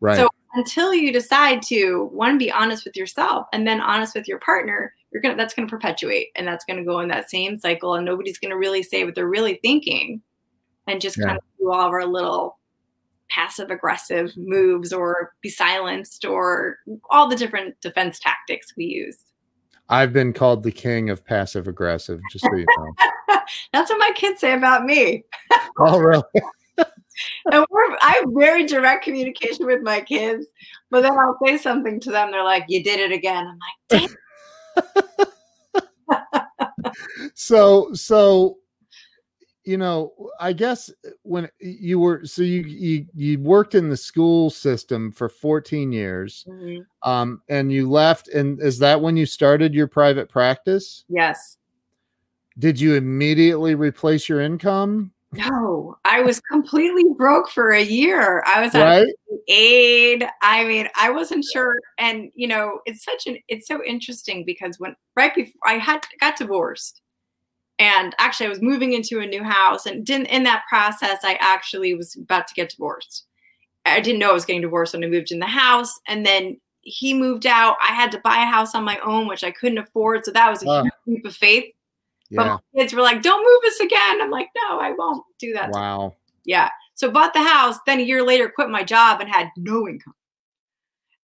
Right. So until you decide to one be honest with yourself and then honest with your partner, you're gonna that's gonna perpetuate and that's gonna go in that same cycle, and nobody's gonna really say what they're really thinking, and just yeah. kind of do all of our little passive aggressive moves or be silenced or all the different defense tactics we use. I've been called the king of passive aggressive, just so you know. That's what my kids say about me. oh, really? and I have very direct communication with my kids, but then I'll say something to them. They're like, "You did it again." I'm like, "Damn." so, so you know, I guess when you were so you you you worked in the school system for 14 years, mm-hmm. um, and you left, and is that when you started your private practice? Yes. Did you immediately replace your income? No, I was completely broke for a year. I was right? aid. I mean, I wasn't sure, and you know, it's such an it's so interesting because when right before I had got divorced and actually i was moving into a new house and didn't in that process i actually was about to get divorced. I didn't know i was getting divorced when i moved in the house and then he moved out. I had to buy a house on my own which i couldn't afford so that was a huge leap of faith. Yeah. but my kids were like don't move us again. I'm like no i won't do that. Wow. Yeah. So bought the house then a year later quit my job and had no income.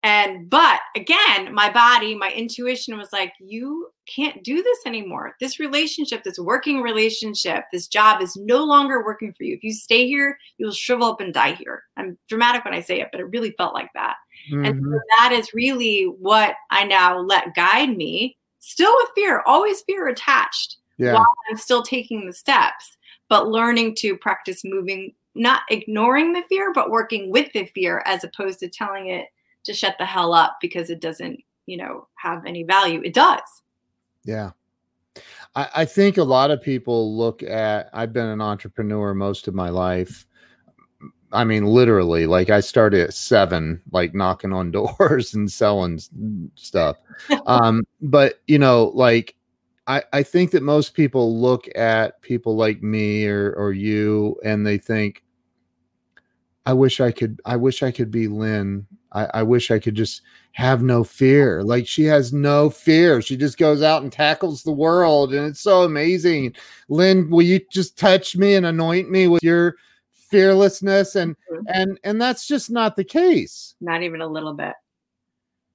And but again, my body, my intuition was like, you can't do this anymore. This relationship, this working relationship, this job is no longer working for you. If you stay here, you'll shrivel up and die here. I'm dramatic when I say it, but it really felt like that. Mm-hmm. And so mm-hmm. that is really what I now let guide me, still with fear, always fear attached yeah. while I'm still taking the steps, but learning to practice moving, not ignoring the fear, but working with the fear as opposed to telling it to shut the hell up because it doesn't, you know, have any value. It does. Yeah. I, I think a lot of people look at, I've been an entrepreneur most of my life. I mean, literally, like I started at seven, like knocking on doors and selling stuff. um, but you know, like I, I think that most people look at people like me or or you and they think, I wish I could I wish I could be Lynn I, I wish I could just have no fear. Like she has no fear. She just goes out and tackles the world. And it's so amazing. Lynn, will you just touch me and anoint me with your fearlessness? And mm-hmm. and and that's just not the case. Not even a little bit.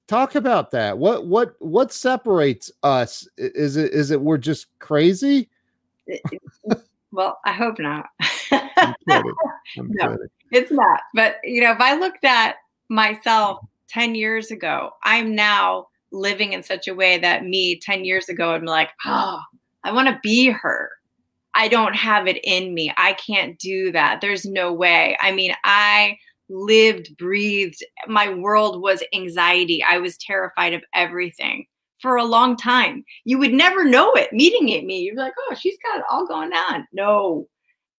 Talk about that. What what what separates us? Is it is it we're just crazy? well, I hope not. no, it's not. But you know, if I looked at myself mm. 10 years ago, I'm now living in such a way that me 10 years ago, I'm like, oh, I want to be her. I don't have it in me. I can't do that. There's no way. I mean, I lived, breathed. My world was anxiety. I was terrified of everything for a long time. You would never know it meeting at me. You'd be like, oh, she's got it all going on. No.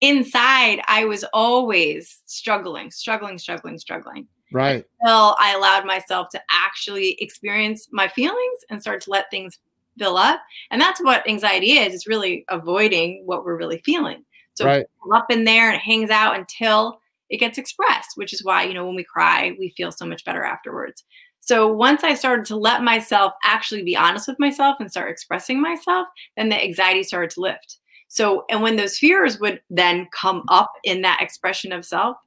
Inside, I was always struggling, struggling, struggling, struggling. Right. Until I allowed myself to actually experience my feelings and start to let things fill up. And that's what anxiety is. It's really avoiding what we're really feeling. So right. up in there and it hangs out until it gets expressed, which is why, you know, when we cry, we feel so much better afterwards. So once I started to let myself actually be honest with myself and start expressing myself, then the anxiety started to lift. So, and when those fears would then come up in that expression of self,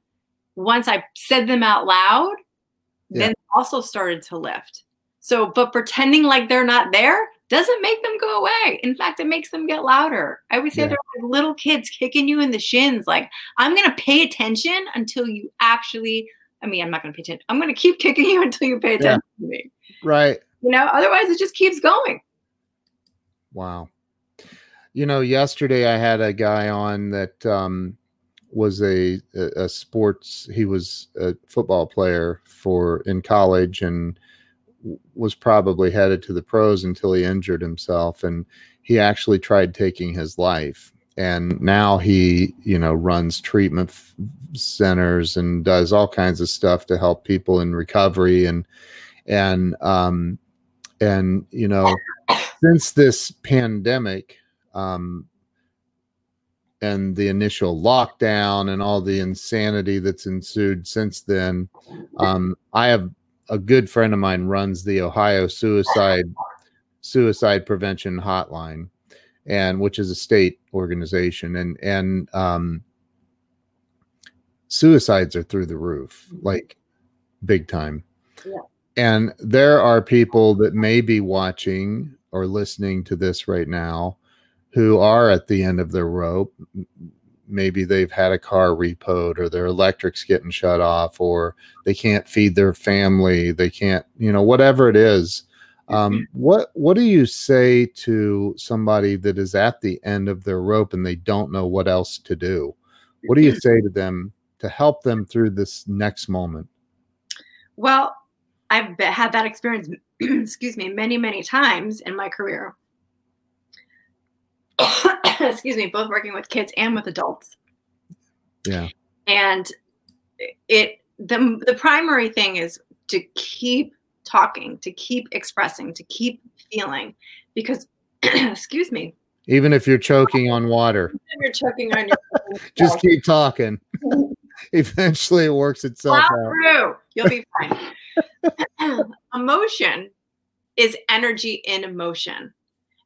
once I said them out loud, yeah. then also started to lift. So, but pretending like they're not there doesn't make them go away. In fact, it makes them get louder. I would say yeah. they're like little kids kicking you in the shins. Like, I'm going to pay attention until you actually, I mean, I'm not going to pay attention. I'm going to keep kicking you until you pay attention yeah. to me. Right. You know, otherwise it just keeps going. Wow. You know, yesterday I had a guy on that um, was a, a, a sports. He was a football player for in college and was probably headed to the pros until he injured himself, and he actually tried taking his life. And now he, you know, runs treatment f- centers and does all kinds of stuff to help people in recovery and and um and you know since this pandemic um, and the initial lockdown and all the insanity that's ensued since then, um, I have a good friend of mine runs the Ohio Suicide Suicide Prevention Hotline, and which is a state organization, and and um, suicides are through the roof, like big time. Yeah. And there are people that may be watching or listening to this right now who are at the end of their rope. Maybe they've had a car repoed or their electric's getting shut off or they can't feed their family. They can't, you know, whatever it is. Um, mm-hmm. what what do you say to somebody that is at the end of their rope and they don't know what else to do? What do you say to them to help them through this next moment? Well, I've had that experience, excuse me, many, many times in my career. excuse me, both working with kids and with adults. Yeah. And it the the primary thing is to keep talking, to keep expressing, to keep feeling because excuse me. Even if you're choking on water. you're choking on your just keep talking. Eventually it works itself Plow out. Through. You'll be fine. emotion is energy in motion.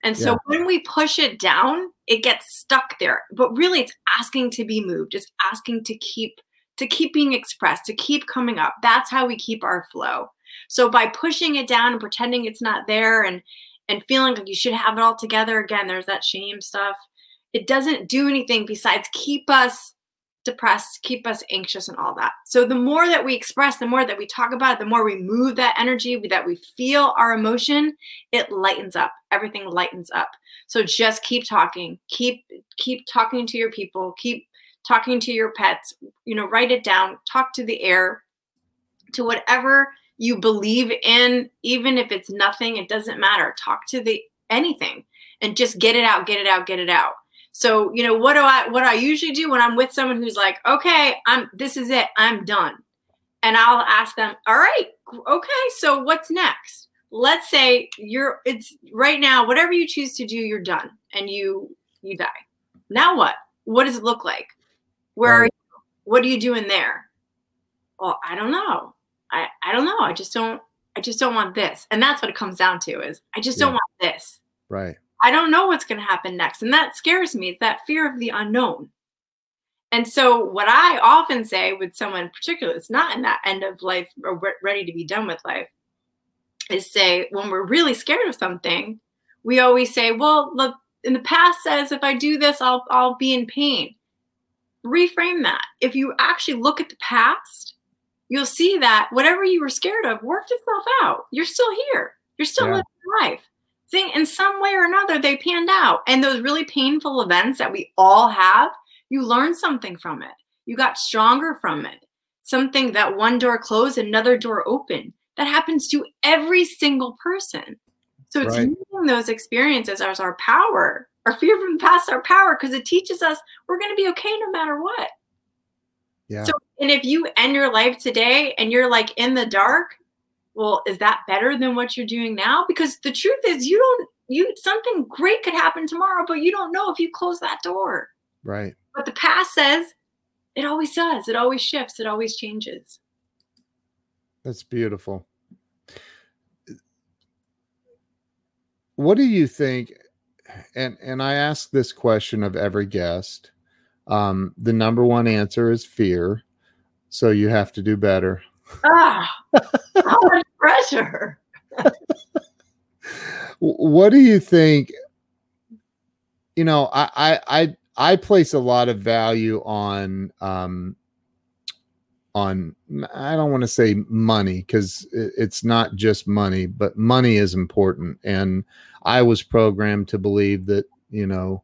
And so yeah. when we push it down, it gets stuck there. But really it's asking to be moved. It's asking to keep to keep being expressed, to keep coming up. That's how we keep our flow. So by pushing it down and pretending it's not there and and feeling like you should have it all together again, there's that shame stuff. It doesn't do anything besides keep us depressed, keep us anxious, and all that. So the more that we express, the more that we talk about it, the more we move that energy, that we feel our emotion, it lightens up. Everything lightens up. So just keep talking, keep keep talking to your people, keep talking to your pets. You know, write it down, talk to the air, to whatever you believe in, even if it's nothing, it doesn't matter. Talk to the anything and just get it out, get it out, get it out. So, you know, what do I what I usually do when I'm with someone who's like, "Okay, I'm this is it. I'm done." And I'll ask them, "All right, okay, so what's next?" Let's say you're it's right now whatever you choose to do, you're done and you you die. Now what? What does it look like? Where right. are you? What are you doing there? Well, I don't know. I I don't know. I just don't I just don't want this. And that's what it comes down to is I just yeah. don't want this. Right. I don't know what's going to happen next. And that scares me. It's that fear of the unknown. And so, what I often say with someone, particularly it's not in that end of life or ready to be done with life, is say when we're really scared of something, we always say, "Well, look, in the past says if I do this, I'll I'll be in pain." Reframe that. If you actually look at the past, you'll see that whatever you were scared of worked itself out. You're still here. You're still yeah. living life thing in some way or another they panned out. And those really painful events that we all have you learned something from it. You got stronger from it. Something that one door closed another door opened. That happens to every single person. So it's right. using those experiences as our power our fear from the past our power because it teaches us we're going to be okay no matter what. Yeah. So and if you end your life today and you're like in the dark well, is that better than what you're doing now? Because the truth is, you don't, you, something great could happen tomorrow, but you don't know if you close that door. Right. But the past says it always does, it always shifts, it always changes. That's beautiful. What do you think? And and I ask this question of every guest. Um, the number one answer is fear. So you have to do better. Ah, how much pressure. what do you think? You know, I, I I I place a lot of value on um on I don't want to say money because it's not just money, but money is important. And I was programmed to believe that, you know,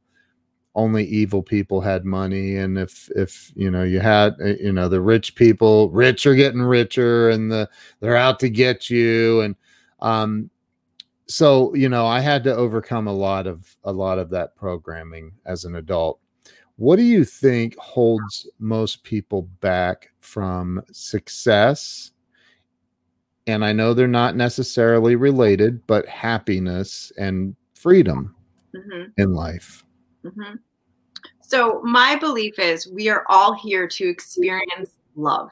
only evil people had money and if if you know you had uh, you know the rich people rich are getting richer and the they're out to get you and um so you know i had to overcome a lot of a lot of that programming as an adult. What do you think holds most people back from success? And i know they're not necessarily related but happiness and freedom mm-hmm. in life Mm-hmm. So, my belief is we are all here to experience love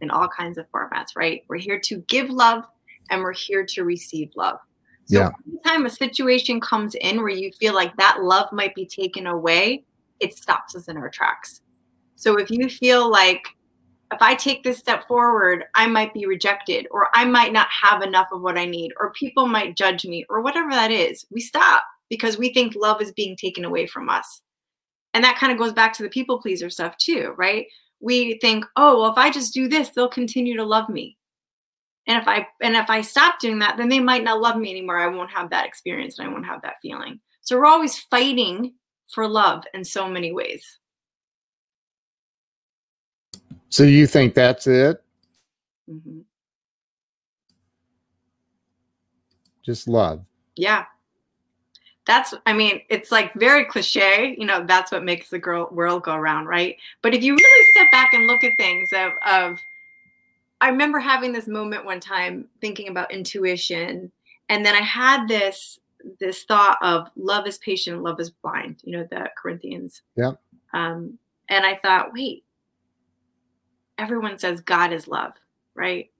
in all kinds of formats, right? We're here to give love and we're here to receive love. So, yeah. anytime a situation comes in where you feel like that love might be taken away, it stops us in our tracks. So, if you feel like if I take this step forward, I might be rejected, or I might not have enough of what I need, or people might judge me, or whatever that is, we stop because we think love is being taken away from us. And that kind of goes back to the people pleaser stuff too, right? We think, oh, well, if I just do this, they'll continue to love me. And if I and if I stop doing that, then they might not love me anymore. I won't have that experience and I won't have that feeling. So we're always fighting for love in so many ways. So you think that's it? Mm-hmm. Just love. Yeah that's i mean it's like very cliche you know that's what makes the girl world go around right? But if you really step back and look at things of of i remember having this moment one time thinking about intuition and then i had this this thought of love is patient love is blind you know the corinthians. Yeah. Um and i thought wait everyone says god is love right?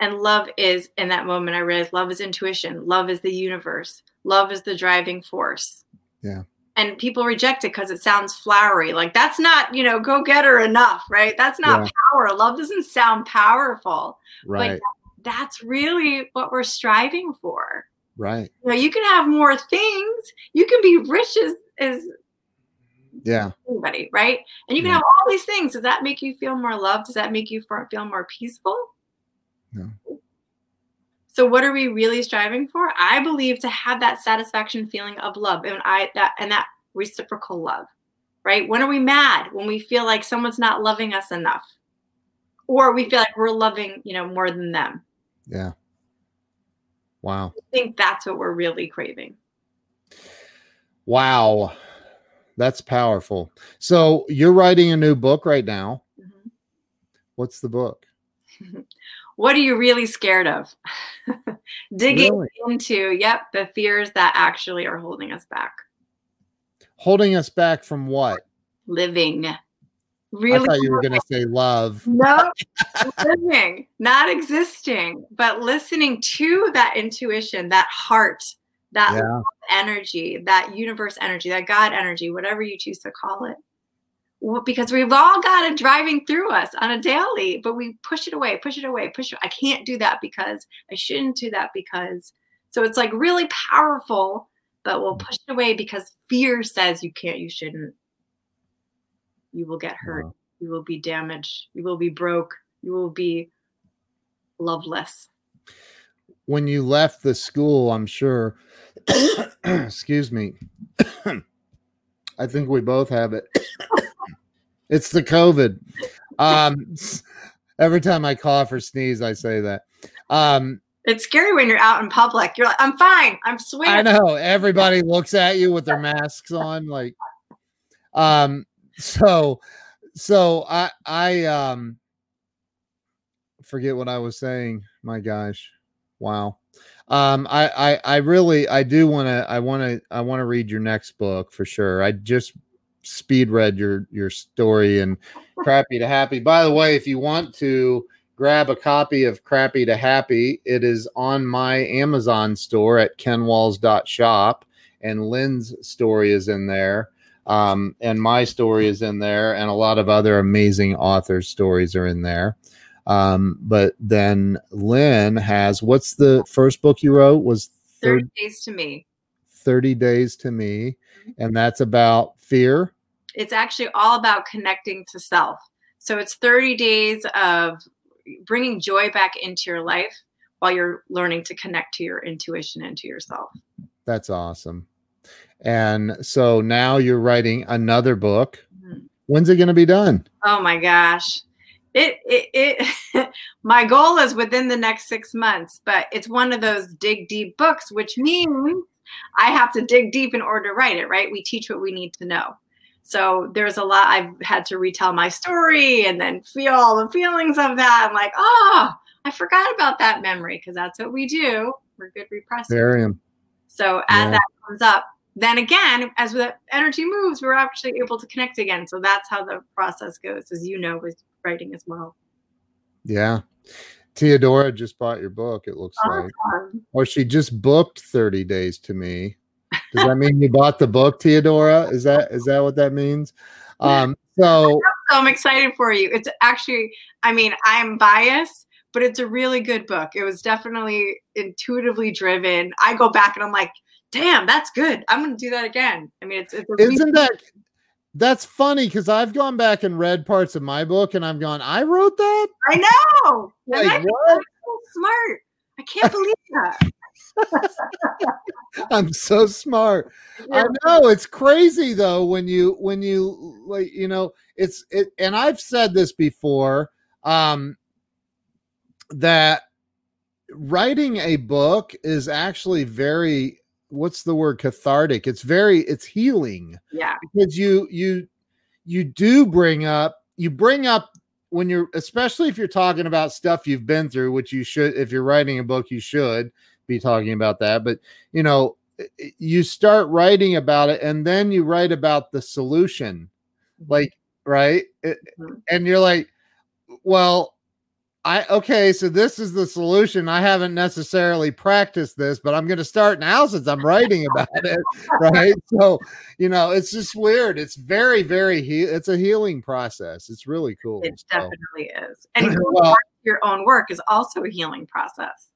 And love is in that moment i realized love is intuition love is the universe love is the driving force. Yeah. And people reject it because it sounds flowery. Like that's not, you know, go getter enough, right? That's not yeah. power. Love doesn't sound powerful. Right. But that's really what we're striving for. Right. You know, you can have more things. You can be rich as, as yeah anybody, right? And you can yeah. have all these things. Does that make you feel more loved? Does that make you feel more peaceful? No. So what are we really striving for? I believe to have that satisfaction feeling of love and I that and that reciprocal love. Right? When are we mad? When we feel like someone's not loving us enough. Or we feel like we're loving, you know, more than them. Yeah. Wow. I think that's what we're really craving. Wow. That's powerful. So you're writing a new book right now. Mm-hmm. What's the book? what are you really scared of? Digging really? into, yep, the fears that actually are holding us back. Holding us back from what? Living. Really? I thought you were going to say love. No, living, not existing, but listening to that intuition, that heart, that yeah. energy, that universe energy, that God energy, whatever you choose to call it because we've all got it driving through us on a daily, but we push it away, push it away, push it. I can't do that because I shouldn't do that because. So it's like really powerful, but we'll push it away because fear says you can't, you shouldn't. You will get hurt. Wow. You will be damaged. You will be broke. You will be loveless. When you left the school, I'm sure, excuse me, I think we both have it. It's the COVID. Um, every time I cough or sneeze, I say that. Um, it's scary when you're out in public. You're like, I'm fine. I'm sweet. I know. Everybody looks at you with their masks on. Like, um, so, so I, I, um, forget what I was saying. My gosh. Wow. Um, I, I, I really, I do want to, I want to, I want to read your next book for sure. I just speed read your your story and crappy to happy. By the way if you want to grab a copy of crappy to happy it is on my amazon store at kenwalls.shop and lynn's story is in there. Um, and my story is in there and a lot of other amazing authors stories are in there. Um, but then lynn has what's the first book you wrote? Was 30 days to me. 30 days to me. And that's about fear. It's actually all about connecting to self. So it's 30 days of bringing joy back into your life while you're learning to connect to your intuition and to yourself. That's awesome. And so now you're writing another book. Mm-hmm. When's it going to be done? Oh my gosh. It, it, it my goal is within the next six months, but it's one of those dig deep books, which means I have to dig deep in order to write it, right? We teach what we need to know. So there's a lot I've had to retell my story and then feel all the feelings of that. I'm like, oh, I forgot about that memory because that's what we do. We're good repressors. Very. So as yeah. that comes up, then again, as the energy moves, we're actually able to connect again. So that's how the process goes, as you know, with writing as well. Yeah. Theodora just bought your book, it looks awesome. like. Or she just booked 30 days to me. Does that mean you bought the book, Theodora? Is that is that what that means? Um, so, so I'm excited for you. It's actually, I mean, I'm biased, but it's a really good book. It was definitely intuitively driven. I go back and I'm like, damn, that's good. I'm going to do that again. I mean, it's, it's isn't that that's funny because I've gone back and read parts of my book and I've gone, I wrote that. I know. Like, I what? So smart. I can't believe that. I'm so smart. Yeah. I know it's crazy though when you when you like you know it's it and I've said this before um that writing a book is actually very what's the word? Cathartic. It's very it's healing yeah. because you you you do bring up you bring up when you're especially if you're talking about stuff you've been through which you should if you're writing a book you should be talking about that. But you know you start writing about it and then you write about the solution. Mm-hmm. like right? Mm-hmm. and you're like well I okay, so this is the solution. I haven't necessarily practiced this, but I'm going to start now since I'm writing about it, right? So, you know, it's just weird. It's very, very he- it's a healing process. It's really cool. It so. definitely is. And well, your own work is also a healing process.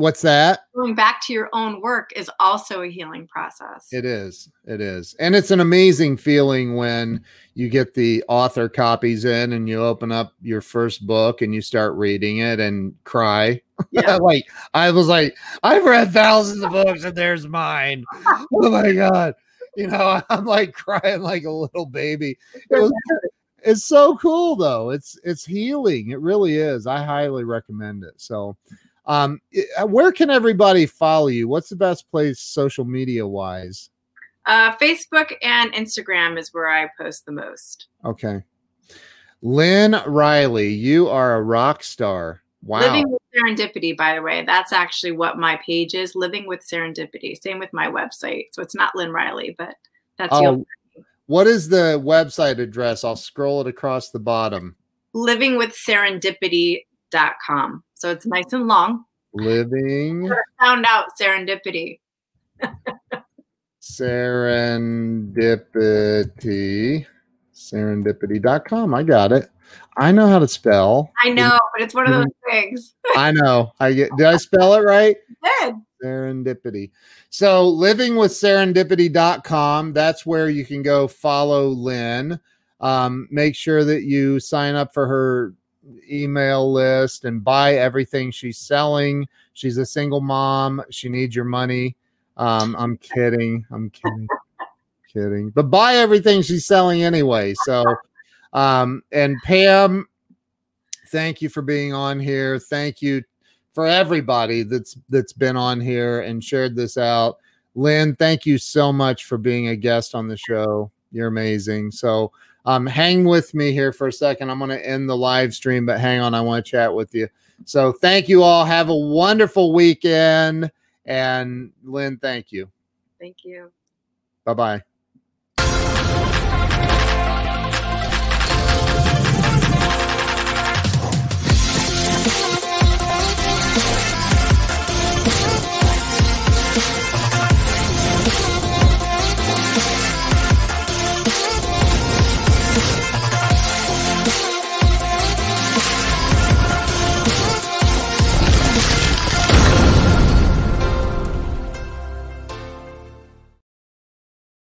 What's that? Going back to your own work is also a healing process. It is. It is. And it's an amazing feeling when you get the author copies in and you open up your first book and you start reading it and cry. Yeah. like I was like, I've read thousands of books and there's mine. oh my God. You know, I'm like crying like a little baby. It was, it's so cool though. It's it's healing. It really is. I highly recommend it. So um, uh, where can everybody follow you? What's the best place social media wise? Uh, Facebook and Instagram is where I post the most. Okay. Lynn Reilly, you are a rock star. Wow. Living with Serendipity, by the way, that's actually what my page is. Living with Serendipity. Same with my website. So it's not Lynn Reilly, but that's oh, what is the website address? I'll scroll it across the bottom. Livingwithserendipity.com com. So it's nice and long. Living. Found out serendipity. serendipity. Serendipity.com. I got it. I know how to spell. I know, but it's one of those things. I know. I get did I spell it right? Good. Serendipity. So living with serendipity.com. That's where you can go follow Lynn. Um, make sure that you sign up for her email list and buy everything she's selling. She's a single mom. She needs your money. Um, I'm kidding. I'm kidding. kidding. But buy everything she's selling anyway. So, um, and Pam, thank you for being on here. Thank you for everybody that's that's been on here and shared this out. Lynn, thank you so much for being a guest on the show. You're amazing. So um, hang with me here for a second. I'm going to end the live stream, but hang on. I want to chat with you. So thank you all. Have a wonderful weekend. And Lynn, thank you. Thank you. Bye bye.